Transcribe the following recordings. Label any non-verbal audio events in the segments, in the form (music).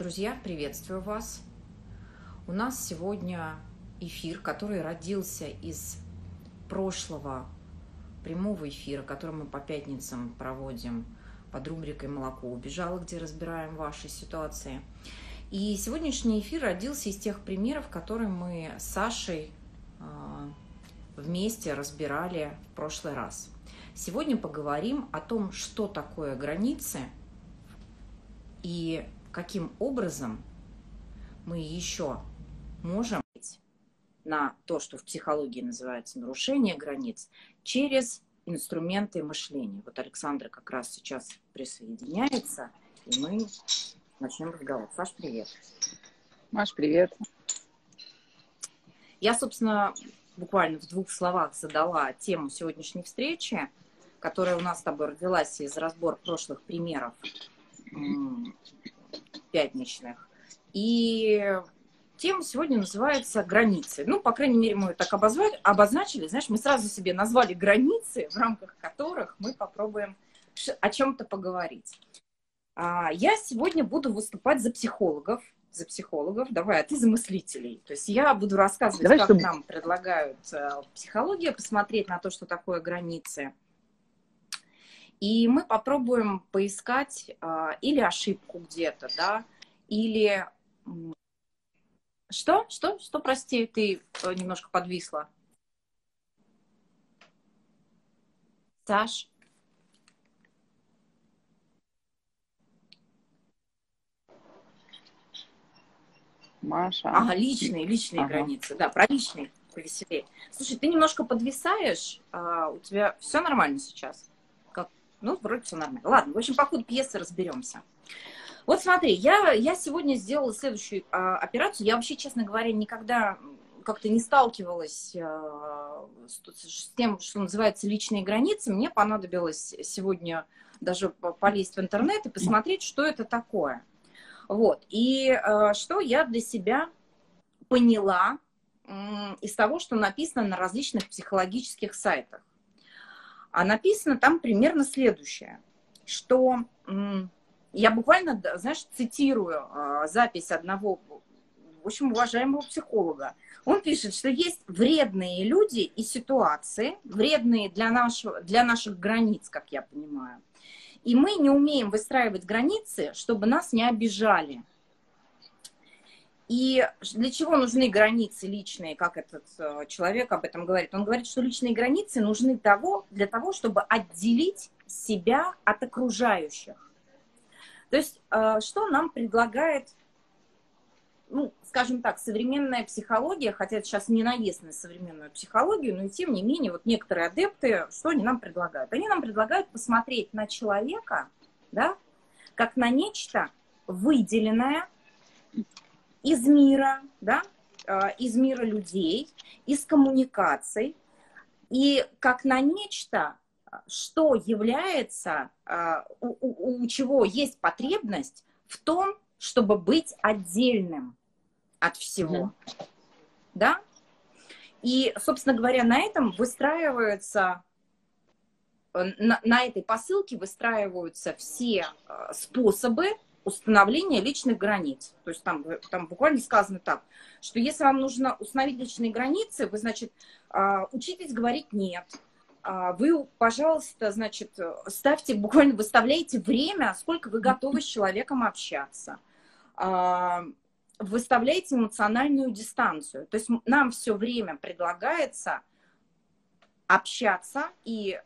Друзья, приветствую вас. У нас сегодня эфир, который родился из прошлого прямого эфира, который мы по пятницам проводим под рубрикой «Молоко убежало», где разбираем ваши ситуации. И сегодняшний эфир родился из тех примеров, которые мы с Сашей а, вместе разбирали в прошлый раз. Сегодня поговорим о том, что такое границы и каким образом мы еще можем на то, что в психологии называется нарушение границ, через инструменты мышления. Вот Александр как раз сейчас присоединяется, и мы начнем разговор. Саш, привет. Маш, привет. Я, собственно, буквально в двух словах задала тему сегодняшней встречи, которая у нас с тобой родилась из разбора прошлых примеров пятничных. И тема сегодня называется «Границы». Ну, по крайней мере, мы так обозвали, обозначили. Знаешь, мы сразу себе назвали границы, в рамках которых мы попробуем о чем-то поговорить. А, я сегодня буду выступать за психологов, за психологов, давай, а ты за мыслителей. То есть я буду рассказывать, давай, как чтобы... нам предлагают э, психология, посмотреть на то, что такое границы. И мы попробуем поискать а, или ошибку где-то, да, или... Что? Что? Что, прости, ты э, немножко подвисла? Саш? Маша. Ага, личные, личные ага. границы. Да, про личные повеселее. Слушай, ты немножко подвисаешь, а у тебя все нормально сейчас? Ну, вроде все нормально. Ладно, в общем, по ходу пьесы разберемся. Вот смотри, я, я сегодня сделала следующую а, операцию. Я вообще, честно говоря, никогда как-то не сталкивалась а, с, с тем, что называется личные границы. Мне понадобилось сегодня даже полезть в интернет и посмотреть, что это такое. Вот. И а, что я для себя поняла из того, что написано на различных психологических сайтах. А написано там примерно следующее, что я буквально, знаешь, цитирую а, запись одного, в общем, уважаемого психолога. Он пишет, что есть вредные люди и ситуации, вредные для, нашего, для наших границ, как я понимаю. И мы не умеем выстраивать границы, чтобы нас не обижали. И для чего нужны границы личные, как этот э, человек об этом говорит? Он говорит, что личные границы нужны того, для того, чтобы отделить себя от окружающих. То есть, э, что нам предлагает, ну, скажем так, современная психология, хотя это сейчас не наезд на современную психологию, но и тем не менее, вот некоторые адепты, что они нам предлагают? Они нам предлагают посмотреть на человека, да, как на нечто выделенное, из мира, да, а, из мира людей, из коммуникаций, и как на нечто, что является, а, у, у, у чего есть потребность в том, чтобы быть отдельным от всего. Mm-hmm. Да? И, собственно говоря, на этом выстраиваются, на, на этой посылке выстраиваются все способы установления личных границ. То есть там, там буквально сказано так, что если вам нужно установить личные границы, вы, значит, а, учитесь говорить «нет», а, вы, пожалуйста, значит, ставьте, буквально выставляете время, сколько вы готовы с человеком общаться. А, выставляете эмоциональную дистанцию. То есть нам все время предлагается общаться и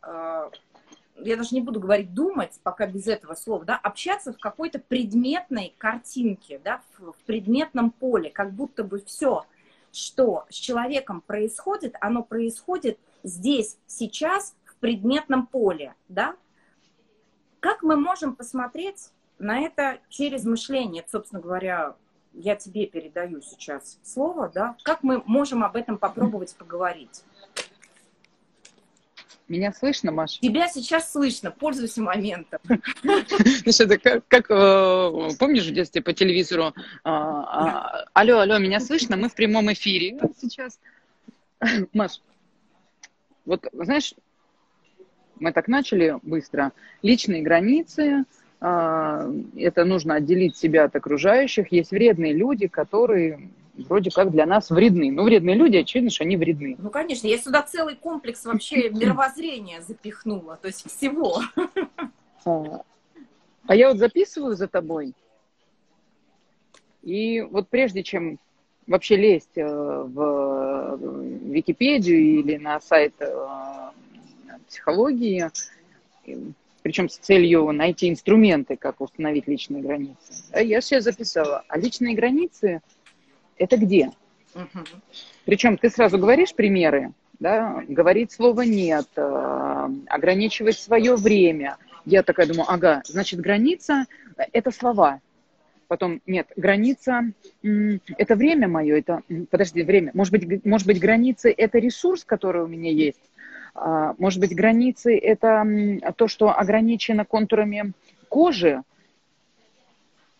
я даже не буду говорить думать, пока без этого слова, да, общаться в какой-то предметной картинке, да, в, предметном поле, как будто бы все, что с человеком происходит, оно происходит здесь, сейчас, в предметном поле, да. Как мы можем посмотреть на это через мышление, собственно говоря, я тебе передаю сейчас слово, да, как мы можем об этом попробовать поговорить? Меня слышно, Маша? Тебя сейчас слышно, пользуйся моментом. Значит, это как, как э, помнишь в детстве по телевизору, а, а, алло, алло, меня слышно, мы в прямом эфире сейчас. Маш, вот знаешь, мы так начали быстро. Личные границы, а, это нужно отделить себя от окружающих. Есть вредные люди, которые вроде как для нас вредны. Ну, вредные люди, очевидно, что они вредны. Ну, конечно, я сюда целый комплекс вообще мировоззрения запихнула, то есть всего. А, а я вот записываю за тобой, и вот прежде чем вообще лезть э, в Википедию или на сайт э, психологии, причем с целью найти инструменты, как установить личные границы. Я сейчас записала. А личные границы – это где? Угу. Причем ты сразу говоришь примеры, да, говорить слово «нет», э, ограничивать свое время. Я такая думаю, ага, значит, граница – это слова. Потом, нет, граница – это время мое, это, подожди, время. Может быть, может быть, границы – это ресурс, который у меня есть. А, может быть, границы – это то, что ограничено контурами кожи.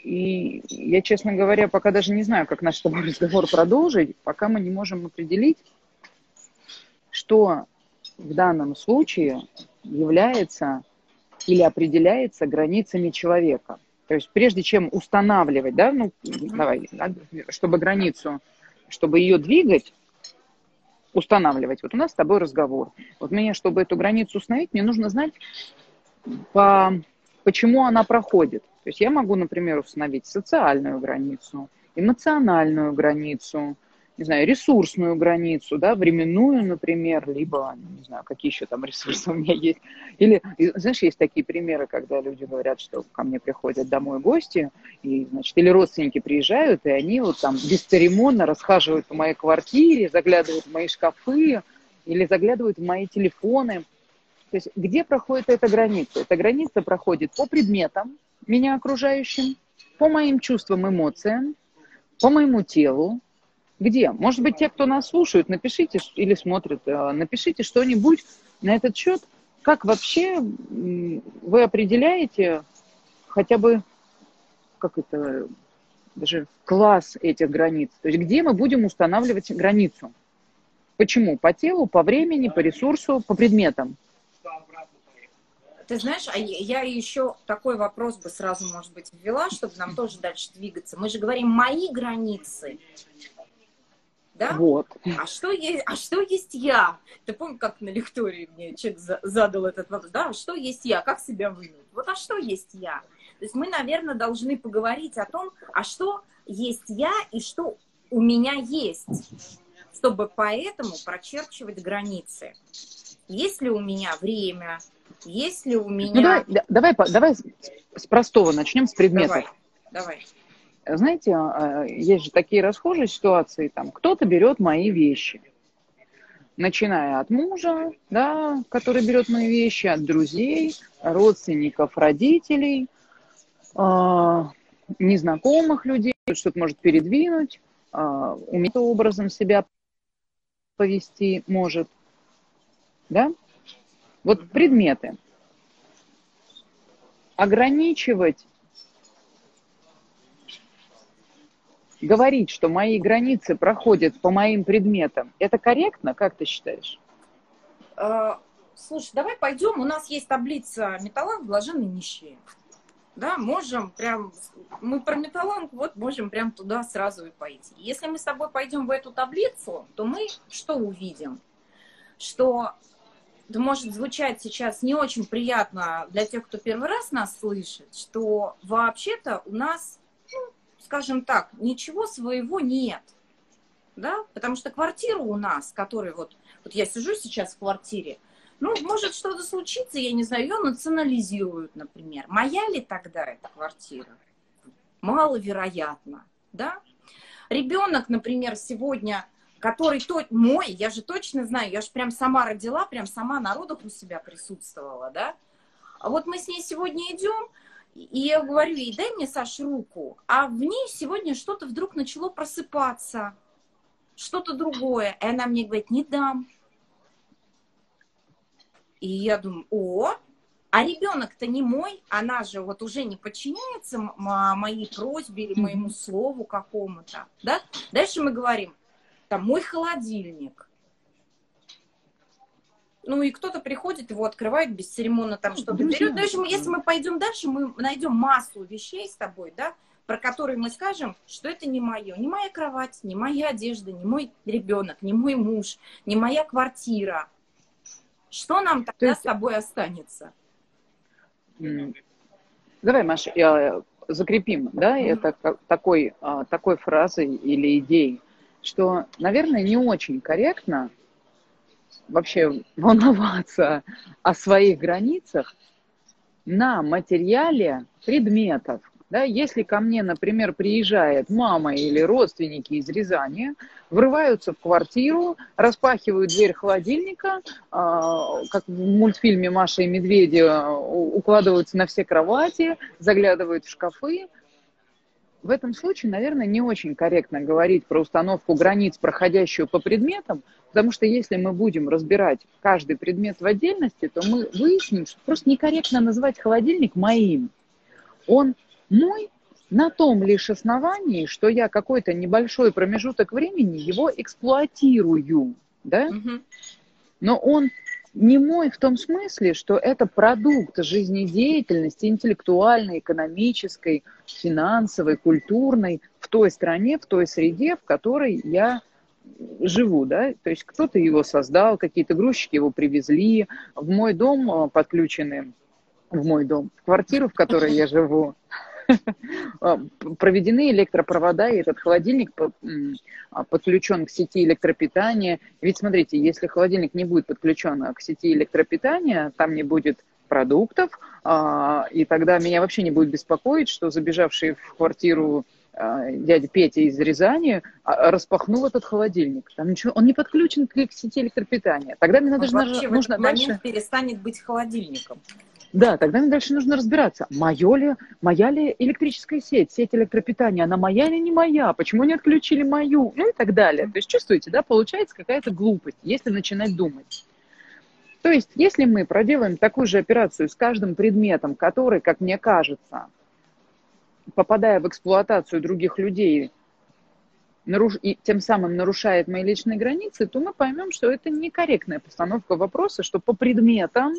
И я, честно говоря, пока даже не знаю, как наш с тобой (laughs) разговор продолжить, пока мы не можем определить, что в данном случае является или определяется границами человека. То есть прежде чем устанавливать, да, ну, давай, чтобы границу, чтобы ее двигать, устанавливать. Вот у нас с тобой разговор. Вот мне, чтобы эту границу установить, мне нужно знать, по, почему она проходит. То есть я могу, например, установить социальную границу, эмоциональную границу, не знаю, ресурсную границу, да, временную, например, либо, не знаю, какие еще там ресурсы (laughs) у меня есть. Или, знаешь, есть такие примеры, когда люди говорят, что ко мне приходят домой гости, и, значит, или родственники приезжают, и они вот там бесцеремонно расхаживают по моей квартире, заглядывают в мои шкафы, или заглядывают в мои телефоны. То есть где проходит эта граница? Эта граница проходит по предметам меня окружающим, по моим чувствам, эмоциям, по моему телу, где? Может быть, те, кто нас слушают, напишите или смотрят, э, напишите что-нибудь на этот счет. Как вообще вы определяете хотя бы, как это, даже класс этих границ? То есть где мы будем устанавливать границу? Почему? По телу, по времени, по ресурсу, по предметам. Ты знаешь, а я еще такой вопрос бы сразу, может быть, ввела, чтобы нам тоже дальше двигаться. Мы же говорим «мои границы» да? Вот. А что есть, а что есть я? Ты помнишь, как на лектории мне человек задал этот вопрос, да? А что есть я? Как себя вынуть? Вот а что есть я? То есть мы, наверное, должны поговорить о том, а что есть я и что у меня есть, чтобы поэтому прочерчивать границы. Есть ли у меня время? Есть ли у ну, меня... Ну, давай, давай, давай с простого начнем, с предметов. Давай, давай знаете, а, есть же такие расхожие ситуации, там, кто-то берет мои вещи, начиная от мужа, да, который берет мои вещи, от друзей, родственников, родителей, э, незнакомых людей, что-то может передвинуть, э, уметь образом себя повести может, да? Вот предметы. Ограничивать говорить, что мои границы проходят по моим предметам, это корректно, как ты считаешь? А, слушай, давай пойдем, у нас есть таблица металланг блаженные нищие. Да, можем прям, мы про металланг, вот можем прям туда сразу и пойти. Если мы с тобой пойдем в эту таблицу, то мы что увидим? Что это может звучать сейчас не очень приятно для тех, кто первый раз нас слышит, что вообще-то у нас ну, скажем так, ничего своего нет. Да? Потому что квартира у нас, которая вот, вот я сижу сейчас в квартире, ну, может что-то случиться, я не знаю, ее национализируют, например. Моя ли тогда эта квартира? Маловероятно, да? Ребенок, например, сегодня, который то, мой, я же точно знаю, я же прям сама родила, прям сама на родах у себя присутствовала, да? А вот мы с ней сегодня идем, и я говорю ей, дай мне, Саш, руку. А в ней сегодня что-то вдруг начало просыпаться. Что-то другое. И она мне говорит, не дам. И я думаю, о, а ребенок-то не мой, она же вот уже не подчиняется моей просьбе или моему слову какому-то, да? Дальше мы говорим, там, мой холодильник. Ну и кто-то приходит, его открывает бесцеремонно, там что-то берет. Ну, в общем, если мы пойдем дальше, мы найдем массу вещей с тобой, да, про которые мы скажем, что это не мое, не моя кровать, не моя одежда, не мой ребенок, не мой муж, не моя квартира. Что нам тогда есть... с тобой останется? Давай, Маша, я закрепим, да, mm-hmm. это такой, а, такой фразой или идеей, что, наверное, не очень корректно вообще волноваться о своих границах на материале предметов, да, если ко мне, например, приезжает мама или родственники из Рязани, врываются в квартиру, распахивают дверь холодильника, а, как в мультфильме «Маша и медведи» укладываются на все кровати, заглядывают в шкафы, в этом случае, наверное, не очень корректно говорить про установку границ, проходящую по предметам, потому что если мы будем разбирать каждый предмет в отдельности, то мы выясним, что просто некорректно называть холодильник моим. Он мой на том лишь основании, что я какой-то небольшой промежуток времени его эксплуатирую, да? Но он не мой в том смысле, что это продукт жизнедеятельности интеллектуальной, экономической, финансовой, культурной в той стране, в той среде, в которой я живу, да, то есть кто-то его создал, какие-то грузчики его привезли, в мой дом а, подключены, в мой дом, в квартиру, в которой я живу, (laughs) проведены электропровода, и этот холодильник а, подключен к сети электропитания. Ведь смотрите, если холодильник не будет подключен к сети электропитания, там не будет продуктов, а, и тогда меня вообще не будет беспокоить, что забежавший в квартиру дядя Петя из Рязани распахнул этот холодильник. Там ничего, он не подключен к сети электропитания. Тогда мне он вообще нужно в этот дальше... момент перестанет быть холодильником. Да, тогда мне дальше нужно разбираться, моё ли, моя ли электрическая сеть, сеть электропитания, она моя или не моя, почему не отключили мою, ну и так далее. То есть чувствуете, да, получается какая-то глупость, если начинать думать. То есть, если мы проделаем такую же операцию с каждым предметом, который, как мне кажется, попадая в эксплуатацию других людей, наруш... и тем самым нарушает мои личные границы, то мы поймем, что это некорректная постановка вопроса, что по предметам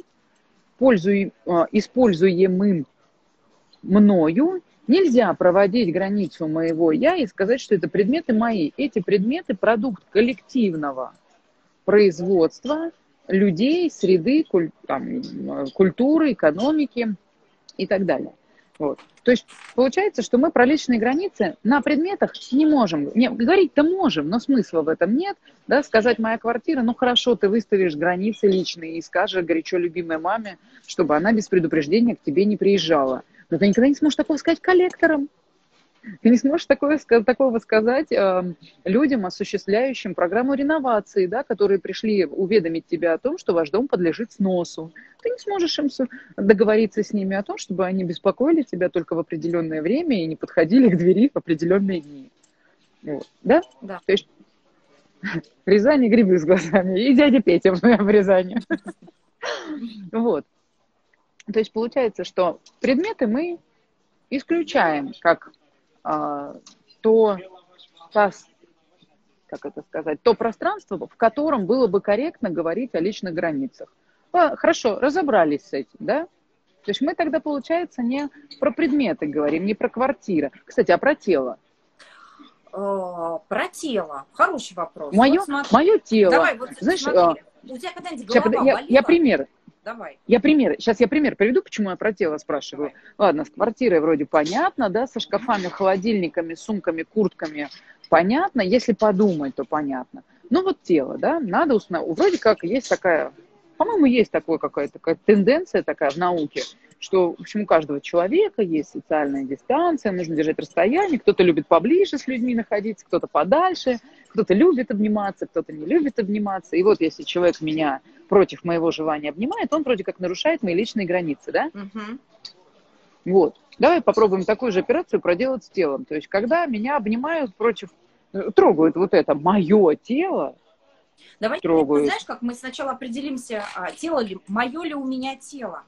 пользуем, а, используемым мною, нельзя проводить границу моего я и сказать, что это предметы мои. Эти предметы – продукт коллективного производства людей, среды, куль, там, культуры, экономики и так далее. Вот. То есть получается, что мы про личные границы на предметах не можем. Не, говорить-то можем, но смысла в этом нет. Да, сказать моя квартира, ну хорошо, ты выставишь границы личные и скажешь горячо любимой маме, чтобы она без предупреждения к тебе не приезжала. Но ты никогда не сможешь такое сказать коллекторам. Ты не сможешь такое, такого сказать э, людям, осуществляющим программу реновации, да, которые пришли уведомить тебя о том, что ваш дом подлежит сносу. Ты не сможешь им договориться с ними о том, чтобы они беспокоили тебя только в определенное время и не подходили к двери в определенные дни. Вот. Да? Да. То есть Рязани грибы с глазами. И дядя Петя в Рязани. (laughs) Вот. То есть получается, что предметы мы исключаем как то, та, как это сказать, то пространство, в котором было бы корректно говорить о личных границах. А, хорошо, разобрались с этим, да? То есть мы тогда, получается, не про предметы говорим, не про квартиры. Кстати, а про тело? Э, про тело. Хороший вопрос. Мое, вот мое тело. Давай, вот Знаешь, смотри, а, у тебя когда-нибудь голова я, я пример. Давай. Я пример, сейчас я пример приведу, почему я про тело спрашиваю. Давай. Ладно, с квартирой вроде понятно, да, со шкафами, холодильниками, сумками, куртками понятно. Если подумать, то понятно. Ну вот тело, да, надо установить. Вроде как есть такая, по-моему, есть такое какая-то такая тенденция такая в науке, что, в общем, у каждого человека есть социальная дистанция, нужно держать расстояние, кто-то любит поближе с людьми находиться, кто-то подальше, кто-то любит обниматься, кто-то не любит обниматься. И вот если человек меня против моего желания обнимает, он вроде как нарушает мои личные границы, да? Угу. Вот. Давай попробуем такую же операцию проделать с телом. То есть, когда меня обнимают против, э, трогают вот это мое тело, Давай, трогают. Знаешь, как мы сначала определимся, а, тело ли, мое ли у меня тело.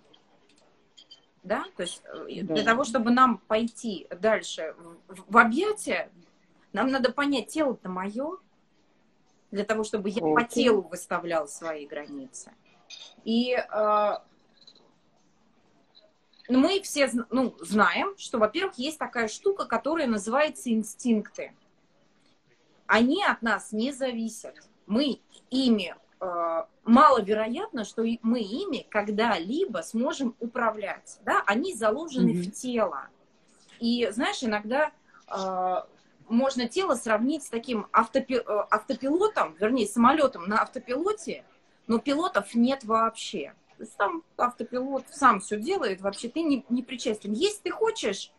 Да, то есть э, да. для того, чтобы нам пойти дальше в объятия, нам надо понять, тело-то мое, для того, чтобы я okay. по телу выставлял свои границы. И э, мы все ну, знаем, что, во-первых, есть такая штука, которая называется инстинкты. Они от нас не зависят. Мы ими э, маловероятно, что мы ими когда-либо сможем управлять. Да? Они заложены mm-hmm. в тело. И знаешь, иногда э, можно тело сравнить с таким автопи- э, автопилотом, вернее, самолетом на автопилоте, но пилотов нет вообще. Там автопилот сам все делает, вообще ты не, не причастен. Если ты хочешь,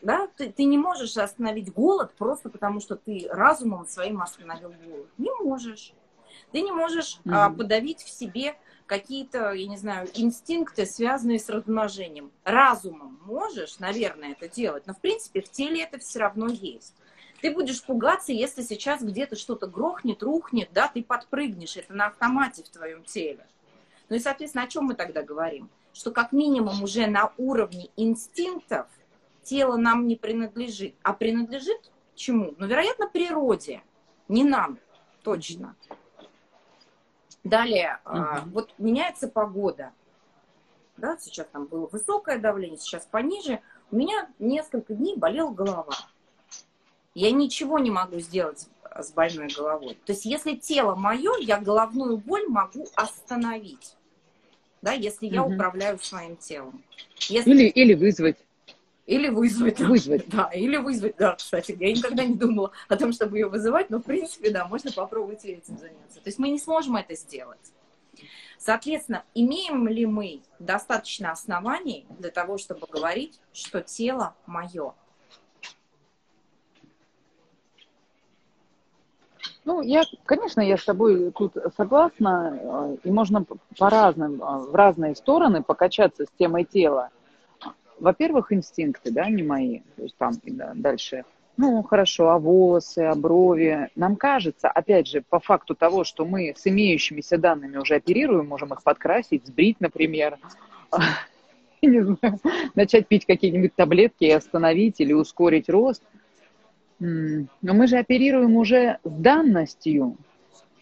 да, ты, ты не можешь остановить голод просто потому, что ты разумом своим остановил голод. Не можешь. Ты не можешь mm-hmm. а, подавить в себе какие-то, я не знаю, инстинкты, связанные с размножением. Разумом можешь, наверное, это делать, но в принципе в теле это все равно есть. Ты будешь пугаться, если сейчас где-то что-то грохнет, рухнет, да, ты подпрыгнешь, это на автомате в твоем теле. Ну и, соответственно, о чем мы тогда говорим? Что как минимум уже на уровне инстинктов тело нам не принадлежит. А принадлежит чему? Ну, вероятно, природе. Не нам, точно. Далее, угу. вот меняется погода. Да, сейчас там было высокое давление, сейчас пониже. У меня несколько дней болела голова. Я ничего не могу сделать с больной головой. То есть, если тело мое, я головную боль могу остановить да, если я угу. управляю своим телом. Если... Или, или вызвать. Или вызвать. Вызвать. (laughs) Да, или вызвать, да, кстати. Я никогда не думала о том, чтобы ее вызывать, но, в принципе, да, можно попробовать этим заняться. То есть мы не сможем это сделать. Соответственно, имеем ли мы достаточно оснований для того, чтобы говорить, что тело мое? Ну, я, конечно, я с тобой тут согласна, э, и можно по разным, э, в разные стороны покачаться с темой тела. Во-первых, инстинкты, да, не мои, то есть там да, дальше, ну, хорошо, а волосы, а брови. Нам кажется, опять же, по факту того, что мы с имеющимися данными уже оперируем, можем их подкрасить, сбрить, например, (laughs) не знаю, начать пить какие-нибудь таблетки и остановить или ускорить рост – но мы же оперируем уже с данностью,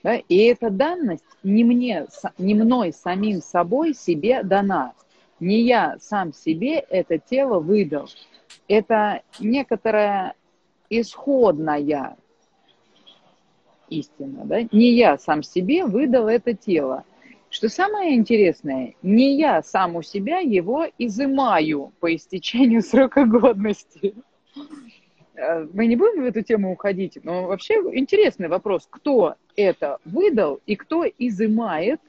да? и эта данность не мне, не мной самим собой себе дана. Не я сам себе это тело выдал. Это некоторая исходная истина. Да? Не я сам себе выдал это тело. Что самое интересное, не я сам у себя его изымаю по истечению (laughs) срока годности. Э, мы не будем в эту тему уходить, но вообще интересный вопрос, кто это выдал и кто изымает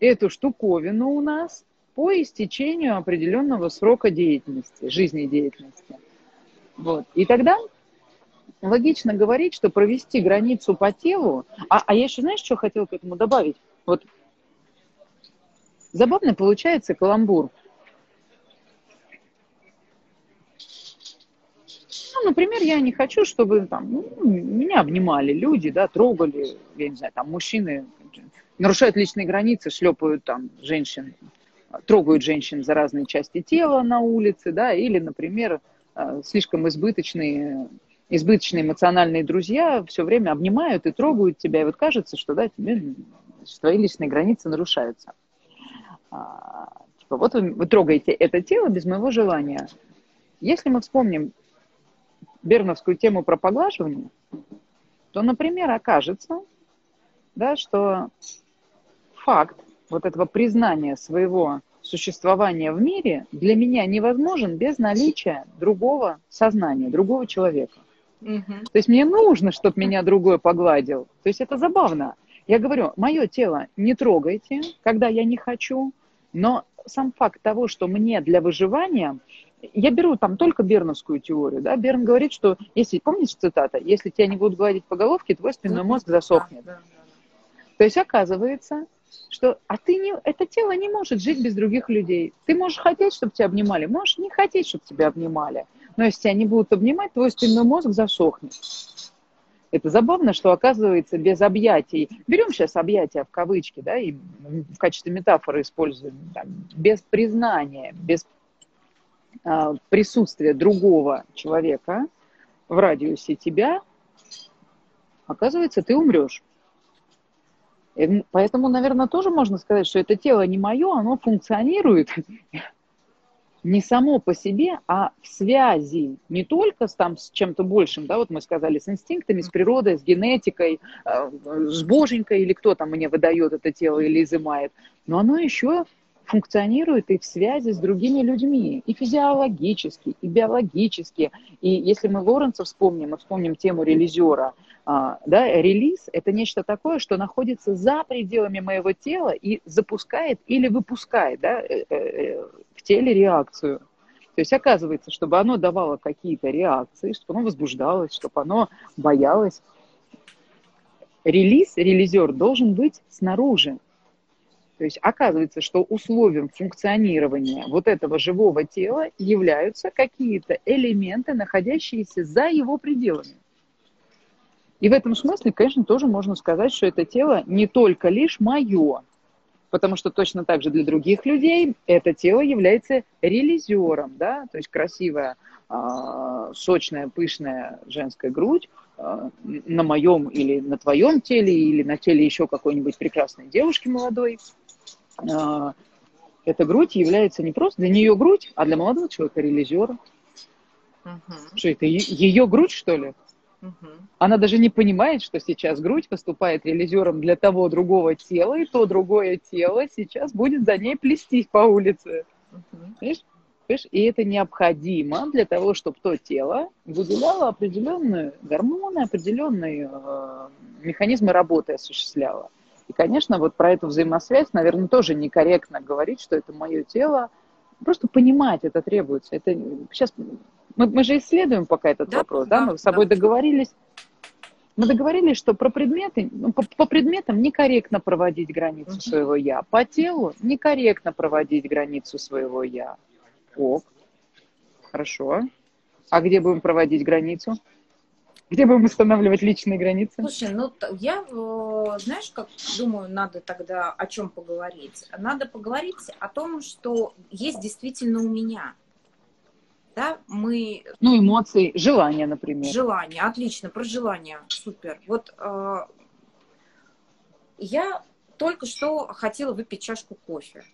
эту штуковину у нас по истечению определенного срока деятельности, жизнедеятельности. Вот. И тогда логично говорить, что провести границу по телу, а, а я еще, знаешь, что хотела к этому добавить? Вот забавно получается каламбур – например, я не хочу, чтобы там, ну, меня обнимали люди, да, трогали, я не знаю, там мужчины нарушают личные границы, шлепают там женщин, трогают женщин за разные части тела на улице, да, или, например, э, слишком избыточные, избыточные эмоциональные друзья все время обнимают и трогают тебя, и вот кажется, что, да, тебе, твои личные границы нарушаются. А, типа, вот вы, вы трогаете это тело без моего желания. Если мы вспомним берновскую тему про поглаживание, то, например, окажется, да, что факт вот этого признания своего существования в мире для меня невозможен без наличия другого сознания, другого человека. Угу. То есть мне нужно, чтобы меня другой погладил. То есть это забавно. Я говорю, мое тело не трогайте, когда я не хочу, но сам факт того, что мне для выживания я беру там только берновскую теорию. Да? Берн говорит, что, если, помните цитата, если тебя не будут гладить по головке, твой спинной мозг засохнет. То есть оказывается, что а ты не, это тело не может жить без других людей. Ты можешь хотеть, чтобы тебя обнимали, можешь не хотеть, чтобы тебя обнимали. Но если тебя не будут обнимать, твой спинной мозг засохнет. Это забавно, что оказывается без объятий, берем сейчас объятия в кавычки, да, и в качестве метафоры используем, там, без признания, без а, присутствие другого человека в радиусе тебя, оказывается, ты умрешь. Поэтому, наверное, тоже можно сказать, что это тело не мое, оно функционирует (laughs) не само по себе, а в связи. Не только с, там, с чем-то большим, да, вот мы сказали, с инстинктами, с природой, с генетикой, э, с боженькой, или кто там мне выдает это тело или изымает, но оно еще функционирует и в связи с другими людьми, и физиологически, и биологически. И если мы Лоренца вспомним, мы вспомним тему релизера, а, да, релиз – это нечто такое, что находится за пределами моего тела и запускает или выпускает да, э, э, в теле реакцию. То есть оказывается, чтобы оно давало какие-то реакции, чтобы оно возбуждалось, чтобы оно боялось, релиз, релизер должен быть снаружи. То есть оказывается, что условием функционирования вот этого живого тела являются какие-то элементы, находящиеся за его пределами. И в этом смысле, конечно, тоже можно сказать, что это тело не только лишь мое, потому что точно так же для других людей это тело является релизером, да, то есть красивая, а, сочная, пышная женская грудь а, на моем или на твоем теле, или на теле еще какой-нибудь прекрасной девушки молодой, эта грудь является не просто для нее грудь, а для молодого человека релизера. Угу. Что это, ее грудь, что ли? Угу. Она даже не понимает, что сейчас грудь выступает релизером для того другого тела, и то другое тело сейчас будет за ней плестись по улице. Угу. Понимаешь? Понимаешь? И это необходимо для того, чтобы то тело выделяло определенные гормоны, определенные э, механизмы работы осуществляло. И, конечно, вот про эту взаимосвязь, наверное, тоже некорректно говорить, что это мое тело. Просто понимать это требуется. Это сейчас мы, мы же исследуем пока этот да, вопрос, да, да? Мы с собой да. договорились. Мы договорились, что про предметы, ну, по, по предметам некорректно проводить границу uh своего я, по телу некорректно проводить границу своего я. Ок, хорошо. А где будем проводить границу? Где будем устанавливать личные границы? Слушай, ну я, э, знаешь, как думаю, надо тогда о чем поговорить? Надо поговорить о том, что есть действительно у меня. Да, мы... Ну, эмоции, желания, например. Желания, отлично, про желания, супер. Вот э, я только что хотела выпить чашку кофе.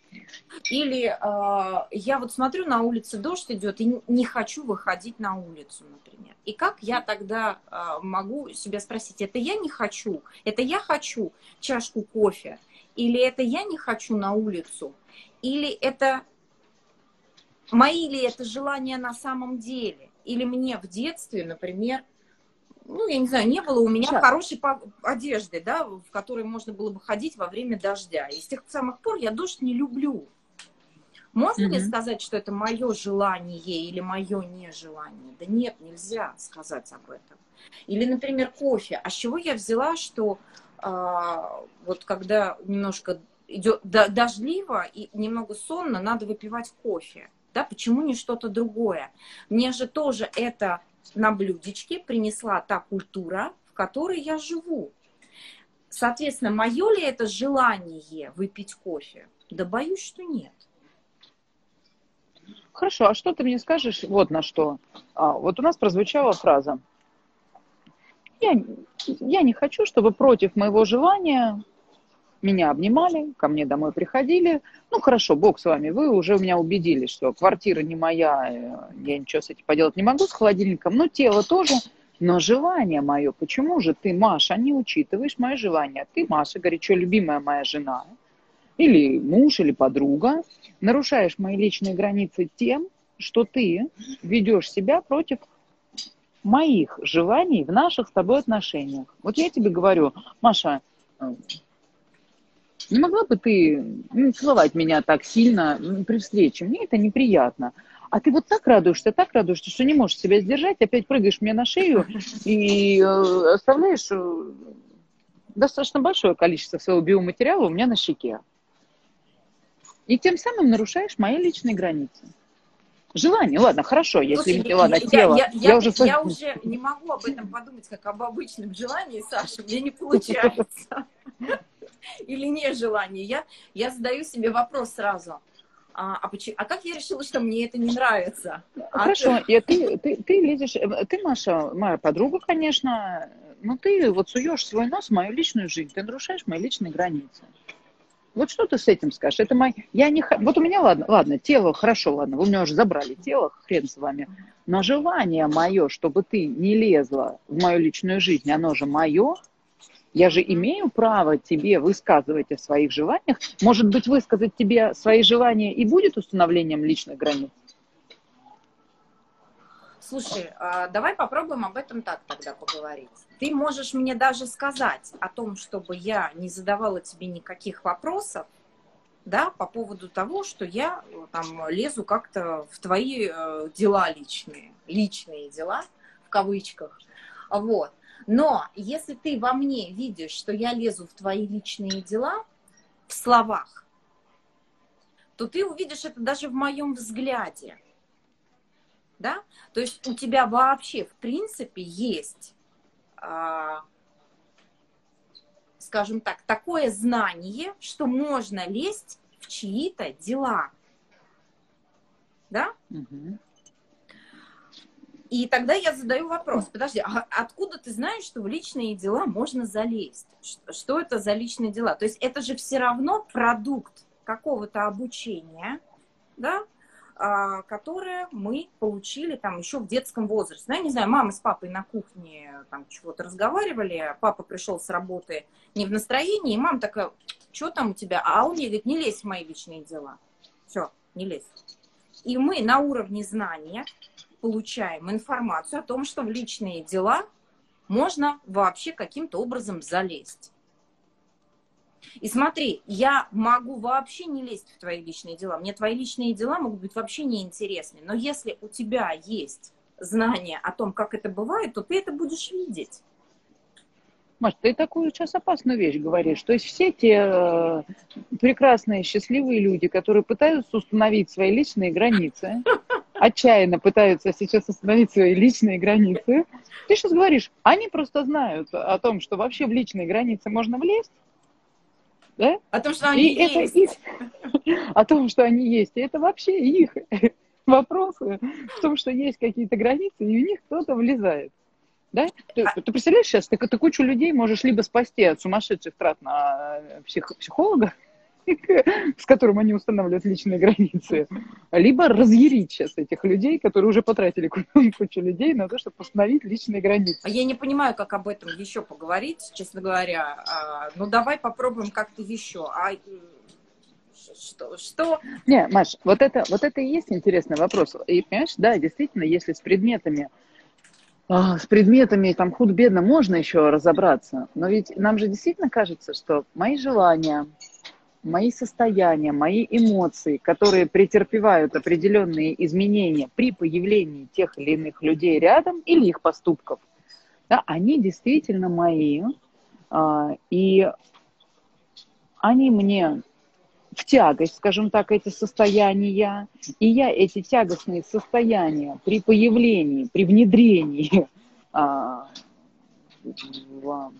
Или э, я вот смотрю, на улице дождь идет, и не хочу выходить на улицу, например. И как я тогда э, могу себя спросить, это я не хочу, это я хочу чашку кофе, или это я не хочу на улицу, или это мои ли это желания на самом деле, или мне в детстве, например, ну, я не знаю, не было у меня Сейчас. хорошей одежды, да, в которой можно было бы ходить во время дождя. И с тех самых пор я дождь не люблю. Можно mm-hmm. ли сказать, что это мое желание или мое нежелание? Да нет, нельзя сказать об этом. Или, например, кофе. А с чего я взяла, что а, вот когда немножко идет дождливо и немного сонно, надо выпивать кофе? Да, почему не что-то другое? Мне же тоже это на блюдечке принесла та культура, в которой я живу. Соответственно, мое ли это желание выпить кофе? Да боюсь, что нет. Хорошо, а что ты мне скажешь вот на что? А, вот у нас прозвучала фраза. Я, я не хочу, чтобы против моего желания меня обнимали, ко мне домой приходили. Ну, хорошо, бог с вами, вы уже меня убедили, что квартира не моя, э, я ничего с этим поделать не могу с холодильником, но тело тоже. Но желание мое, почему же ты, Маша, не учитываешь мое желание? Ты, Маша, горячо любимая моя жена, или муж, или подруга, нарушаешь мои личные границы тем, что ты ведешь себя против моих желаний в наших с тобой отношениях. Вот я тебе говорю, Маша, э, не могла бы ты ну, целовать меня так сильно при встрече? Мне это неприятно. А ты вот так радуешься, так радуешься, что не можешь себя сдержать, опять прыгаешь мне на шею и э, оставляешь э, достаточно большое количество своего биоматериала у меня на щеке. И тем самым нарушаешь мои личные границы. Желание, ладно, хорошо, если Слушай, ладно, я, тело. Я, я, я, уже... я уже не могу об этом подумать, как об обычном желании, Саша, мне не получается или нежелание. Я, я задаю себе вопрос сразу. а, а, почему, а как я решила, что мне это не нравится? А Хорошо, ты... И ты, ты, ты лезешь, э, ты, Маша, моя подруга, конечно, но ты вот суешь свой нос в мою личную жизнь, ты нарушаешь мои личные границы. Вот что ты с этим скажешь? Это мой... Я не... Вот у меня, ладно, ладно, тело, хорошо, ладно, вы у меня уже забрали тело, хрен с вами. Но желание мое, чтобы ты не лезла в мою личную жизнь, оно же мое, я же имею право тебе высказывать о своих желаниях. Может быть, высказать тебе свои желания и будет установлением личных границ? Слушай, а, давай попробуем об этом так тогда поговорить. Ты можешь мне даже сказать о том, чтобы я не задавала тебе никаких вопросов, да, по поводу того, что я там лезу как-то в твои э, дела личные, личные дела, в кавычках, вот. Но если ты во мне видишь, что я лезу в твои личные дела, в словах, то ты увидишь это даже в моем взгляде. Да? То есть у тебя вообще, в принципе, есть, а, скажем так, такое знание, что можно лезть в чьи-то дела. Да? Угу. И тогда я задаю вопрос, подожди, а откуда ты знаешь, что в личные дела можно залезть? Что это за личные дела? То есть это же все равно продукт какого-то обучения, да, а, которое мы получили там еще в детском возрасте. Ну, я не знаю, мама с папой на кухне там чего-то разговаривали, папа пришел с работы не в настроении, и мама такая, что там у тебя? А он мне говорит, не лезь в мои личные дела. Все, не лезь. И мы на уровне знания получаем информацию о том, что в личные дела можно вообще каким-то образом залезть. И смотри, я могу вообще не лезть в твои личные дела. Мне твои личные дела могут быть вообще неинтересны. Но если у тебя есть знание о том, как это бывает, то ты это будешь видеть. Маш, ты такую сейчас опасную вещь говоришь. То есть все те э, прекрасные, счастливые люди, которые пытаются установить свои личные границы, (laughs) отчаянно пытаются сейчас установить свои личные границы. Ты сейчас говоришь, они просто знают о том, что вообще в личные границы можно влезть. Да? О том, что они и есть. Это их, о том, что они есть. И это вообще их (laughs) вопросы в том, что есть какие-то границы, и в них кто-то влезает. Да? Ты, а... ты представляешь сейчас, ты, ты кучу людей можешь либо спасти от сумасшедших трат на э, псих, психолога, (laughs) с которым они устанавливают личные границы, либо разъярить сейчас этих людей, которые уже потратили кучу людей на то, чтобы установить личные границы. А я не понимаю, как об этом еще поговорить, честно говоря. А, ну, давай попробуем как-то еще. А что, что? Не, Маш, вот это, вот это и есть интересный вопрос. И, понимаешь, да, действительно, если с предметами а, с предметами там худ-бедно можно еще разобраться, но ведь нам же действительно кажется, что мои желания, мои состояния, мои эмоции, которые претерпевают определенные изменения при появлении тех или иных людей рядом или их поступков, да, они действительно мои, а, и они мне в тягость, скажем так, эти состояния, и я эти тягостные состояния при появлении, при внедрении (laughs) а, в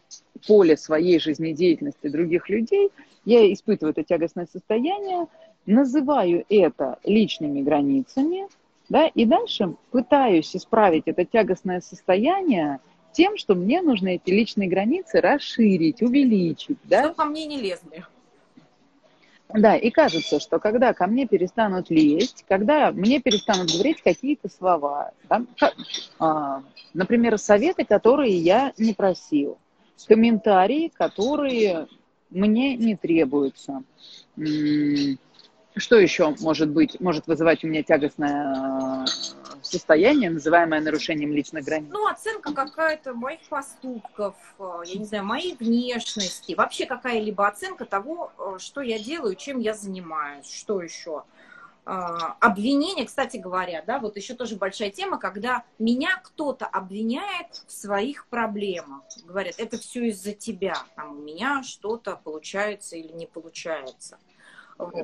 поле своей жизнедеятельности других людей – я испытываю это тягостное состояние, называю это личными границами, да, и дальше пытаюсь исправить это тягостное состояние тем, что мне нужно эти личные границы расширить, увеличить. Да? Чтобы мне не лезли. Да, и кажется, что когда ко мне перестанут лезть, когда мне перестанут говорить какие-то слова, да, а, например, советы, которые я не просил, комментарии, которые мне не требуется. Что еще может быть, может вызывать у меня тягостное э, состояние, называемое нарушением личных границ? Ну, оценка какая-то моих поступков, э, я не знаю, моей внешности, вообще какая-либо оценка того, э, что я делаю, чем я занимаюсь, что еще. А, обвинение, кстати говоря, да, вот еще тоже большая тема, когда меня кто-то обвиняет в своих проблемах. Говорят, это все из-за тебя, там у меня что-то получается или не получается.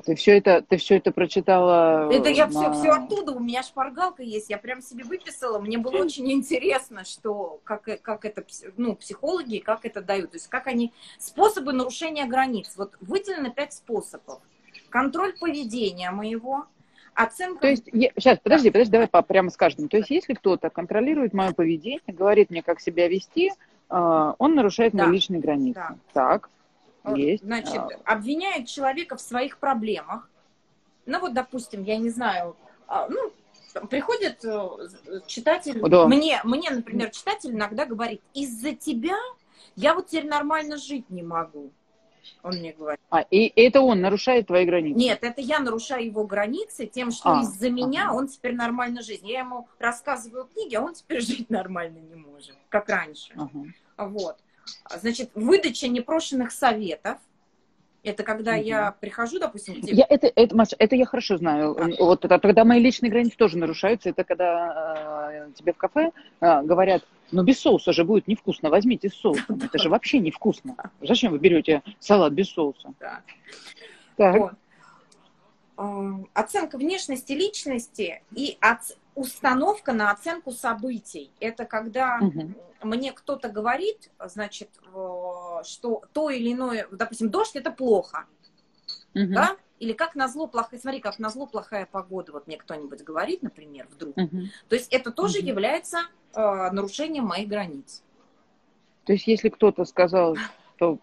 Ты все это, ты все это прочитала? Это я на... все, все оттуда, у меня шпаргалка есть, я прям себе выписала, мне было очень интересно, что, как, как это, ну, психологи, как это дают, то есть как они, способы нарушения границ, вот выделено пять способов контроль поведения моего, оценка... То есть, я, сейчас, подожди, подожди, давай по, прямо с каждым. То есть, если кто-то контролирует мое поведение, говорит мне, как себя вести, э, он нарушает да. мои личные границы. Да. Так, есть. Значит, обвиняет человека в своих проблемах. Ну вот, допустим, я не знаю, а, ну, приходит э, читатель, да. мне, мне, например, читатель иногда говорит, из-за тебя я вот теперь нормально жить не могу. Он мне говорит. А, и это он нарушает твои границы? Нет, это я нарушаю его границы тем, что а, из-за меня ага. он теперь нормально жить. Я ему рассказываю книги, а он теперь (laughs) жить нормально не может, как раньше. Ага. Вот. Значит, выдача непрошенных советов. Это когда угу. я прихожу, допустим, к тебе. Я, это, это, Маша, это я хорошо знаю. А. Вот это, когда мои личные границы тоже нарушаются. Это когда э, тебе в кафе э, говорят, ну без соуса же будет невкусно, возьмите соус. (laughs) Это же вообще невкусно. Зачем вы берете салат без соуса? Да. Так. Вот. Эм, оценка внешности личности и оц... установка на оценку событий. Это когда угу. мне кто-то говорит, значит, что то или иное, допустим, дождь это плохо, угу. да? Или как назло плохая, смотри, как назло плохая погода, вот мне кто-нибудь говорит, например, вдруг. Угу. То есть это тоже угу. является э, нарушением моих границ. То есть если кто-то сказал, что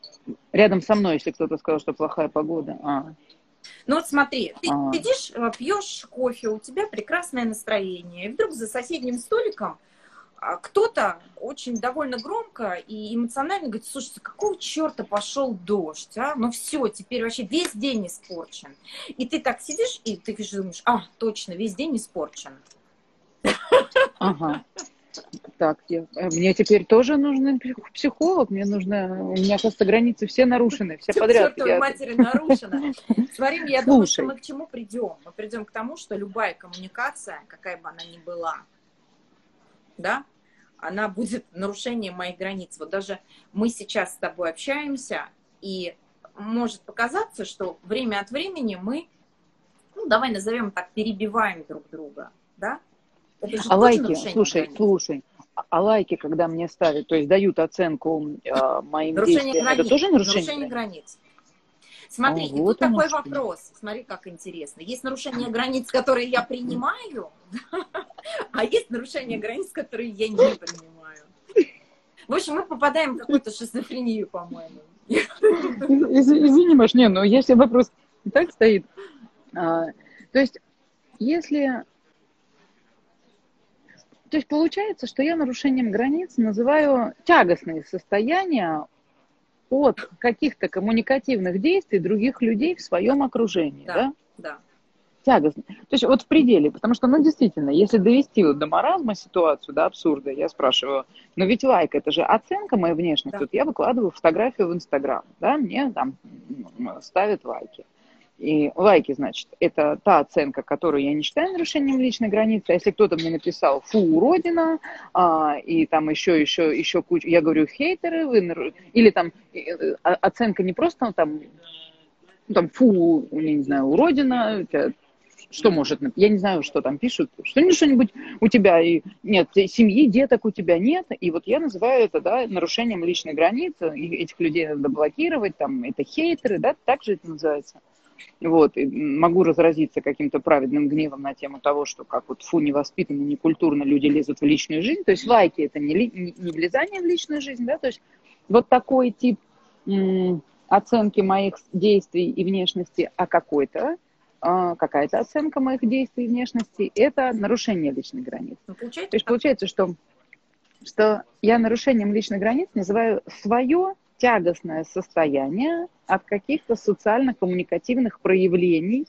рядом со мной, если кто-то сказал, что плохая погода, а, ну вот смотри, ты а. сидишь, э, пьешь кофе, у тебя прекрасное настроение, и вдруг за соседним столиком а, кто-то очень довольно громко и эмоционально говорит, слушайте, какого черта пошел дождь, а? Ну все, теперь вообще весь день испорчен. И ты так сидишь, и ты думаешь, а, точно, весь день испорчен. Ага. Так, я, э, мне теперь тоже нужен психолог, мне нужно, у меня, кажется, границы все нарушены, все подряд. Чертовой я... матери нарушена. (laughs) Смотри, я Слушай. думаю, что мы к чему придем? Мы придем к тому, что любая коммуникация, какая бы она ни была, да, она будет нарушением моих границ. Вот даже мы сейчас с тобой общаемся, и может показаться, что время от времени мы, ну, давай назовем так, перебиваем друг друга, да? А лайки, слушай, слушай, а лайки, когда мне ставят, то есть дают оценку э, моим нарушение действиям, границ. это тоже нарушение? Нарушение границ. Смотри, а, и вот тут такой что. вопрос. Смотри, как интересно. Есть нарушение границ, которые я принимаю, (laughs) а есть нарушение границ, которые я не принимаю. В общем, мы попадаем в какую-то шизофрению, по-моему. Извини, Маш, не, но если вопрос так стоит. А, то есть, если то есть получается, что я нарушением границ называю тягостные состояния от каких-то коммуникативных действий других людей в своем окружении, да? Да. да. Тягостные. То есть вот в пределе, потому что, ну, действительно, если довести вот до маразма ситуацию, до абсурда, я спрашиваю, ну ведь лайк, это же оценка моей внешности, да. вот я выкладываю фотографию в Инстаграм, да, мне там ставят лайки. И лайки, значит, это та оценка, которую я не считаю нарушением личной границы. А если кто-то мне написал «фу, уродина», а, и там еще, еще, еще куча, я говорю «хейтеры», вы, или там э, оценка не просто там, ну, там «фу, я не знаю, уродина», что может, я не знаю, что там пишут, что-нибудь, что-нибудь у тебя и нет, семьи, деток у тебя нет, и вот я называю это, да, нарушением личной границы, и этих людей надо блокировать, там, это хейтеры, да, так же это называется. Вот, и могу разразиться каким-то праведным гневом на тему того, что как вот фу, невоспитанно, некультурно люди лезут в личную жизнь. То есть лайки это не, ли, не, не влезание в личную жизнь, да, то есть вот такой тип оценки моих действий и внешности, а какой-то а, какая-то оценка моих действий и внешности, это нарушение личных границ. Ну, получается, То есть получается, что, что я нарушением личных границ называю свое тягостное состояние от каких-то социально-коммуникативных проявлений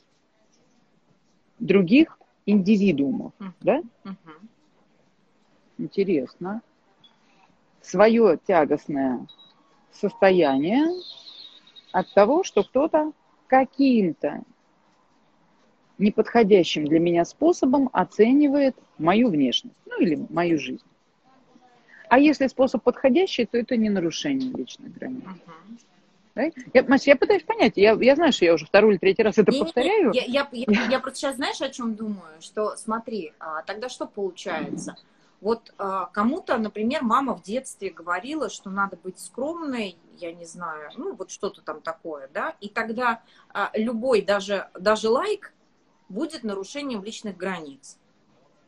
других индивидуумов. Uh-huh. Да? Uh-huh. Интересно. Свое тягостное состояние от того, что кто-то каким-то неподходящим для меня способом оценивает мою внешность, ну или мою жизнь. А если способ подходящий, то это не нарушение личных границ. Uh-huh. Да? Я, Маш, я пытаюсь понять, я, я знаю, что я уже второй или третий раз это не, повторяю. Не, я, я, я, я (laughs) просто сейчас знаешь, о чем думаю? Что смотри, а, тогда что получается? Вот э, кому-то, например, мама в детстве говорила, что надо быть скромной, я не знаю, ну вот что-то там такое, да, и тогда э, любой, даже, даже лайк будет нарушением личных границ,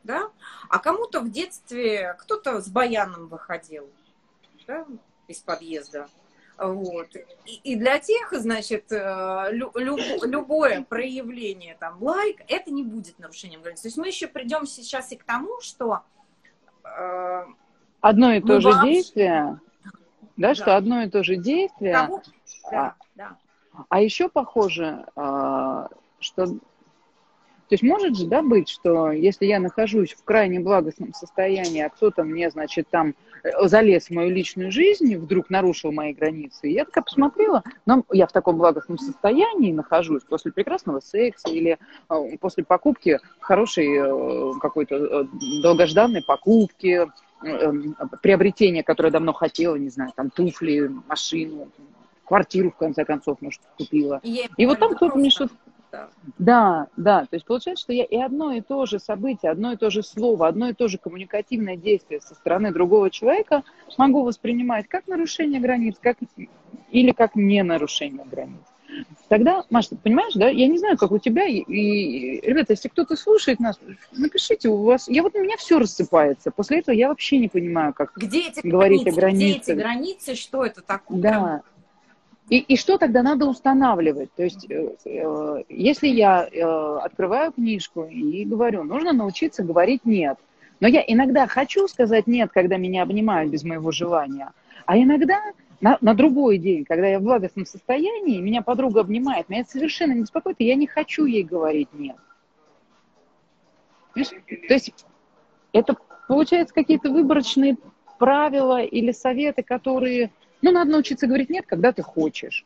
да, а кому-то в детстве кто-то с баяном выходил, да, из подъезда, вот. И, и для тех, значит, э, лю, люб, любое проявление, там, лайк, это не будет нарушением границ. То есть мы еще придем сейчас и к тому, что Э, одно и то же вообще... действие, да, да, что одно и то же действие. Того... Да, а, да. а еще похоже, а, что то есть может же, да, быть, что если я нахожусь в крайне благостном состоянии, а кто-то мне, значит, там э, залез в мою личную жизнь, вдруг нарушил мои границы, и я такая посмотрела, но я в таком благостном состоянии нахожусь после прекрасного секса или э, после покупки хорошей э, какой-то долгожданной покупки, приобретения, которое давно хотела, не знаю, там туфли, машину, квартиру, в конце концов, может, купила. И, и вот там кто-то мне что-то да. Да, да. То есть получается, что я и одно и то же событие, одно и то же слово, одно и то же коммуникативное действие со стороны другого человека могу воспринимать как нарушение границ, как или как не нарушение границ. Тогда, Маша, ты понимаешь, да, я не знаю, как у тебя, и, и ребята, если кто-то слушает нас, напишите, у вас, я вот у меня все рассыпается, после этого я вообще не понимаю, как где эти говорить границы, о границах. Где эти границы, что это такое? Да, и, и что тогда надо устанавливать? То есть, э, э, если я э, открываю книжку и говорю, нужно научиться говорить нет. Но я иногда хочу сказать нет, когда меня обнимают без моего желания, а иногда на, на другой день, когда я в благостном состоянии, меня подруга обнимает, меня это совершенно не беспокоит, и я не хочу ей говорить нет. То есть это получается какие-то выборочные правила или советы, которые ну, надо научиться говорить «нет», когда ты хочешь.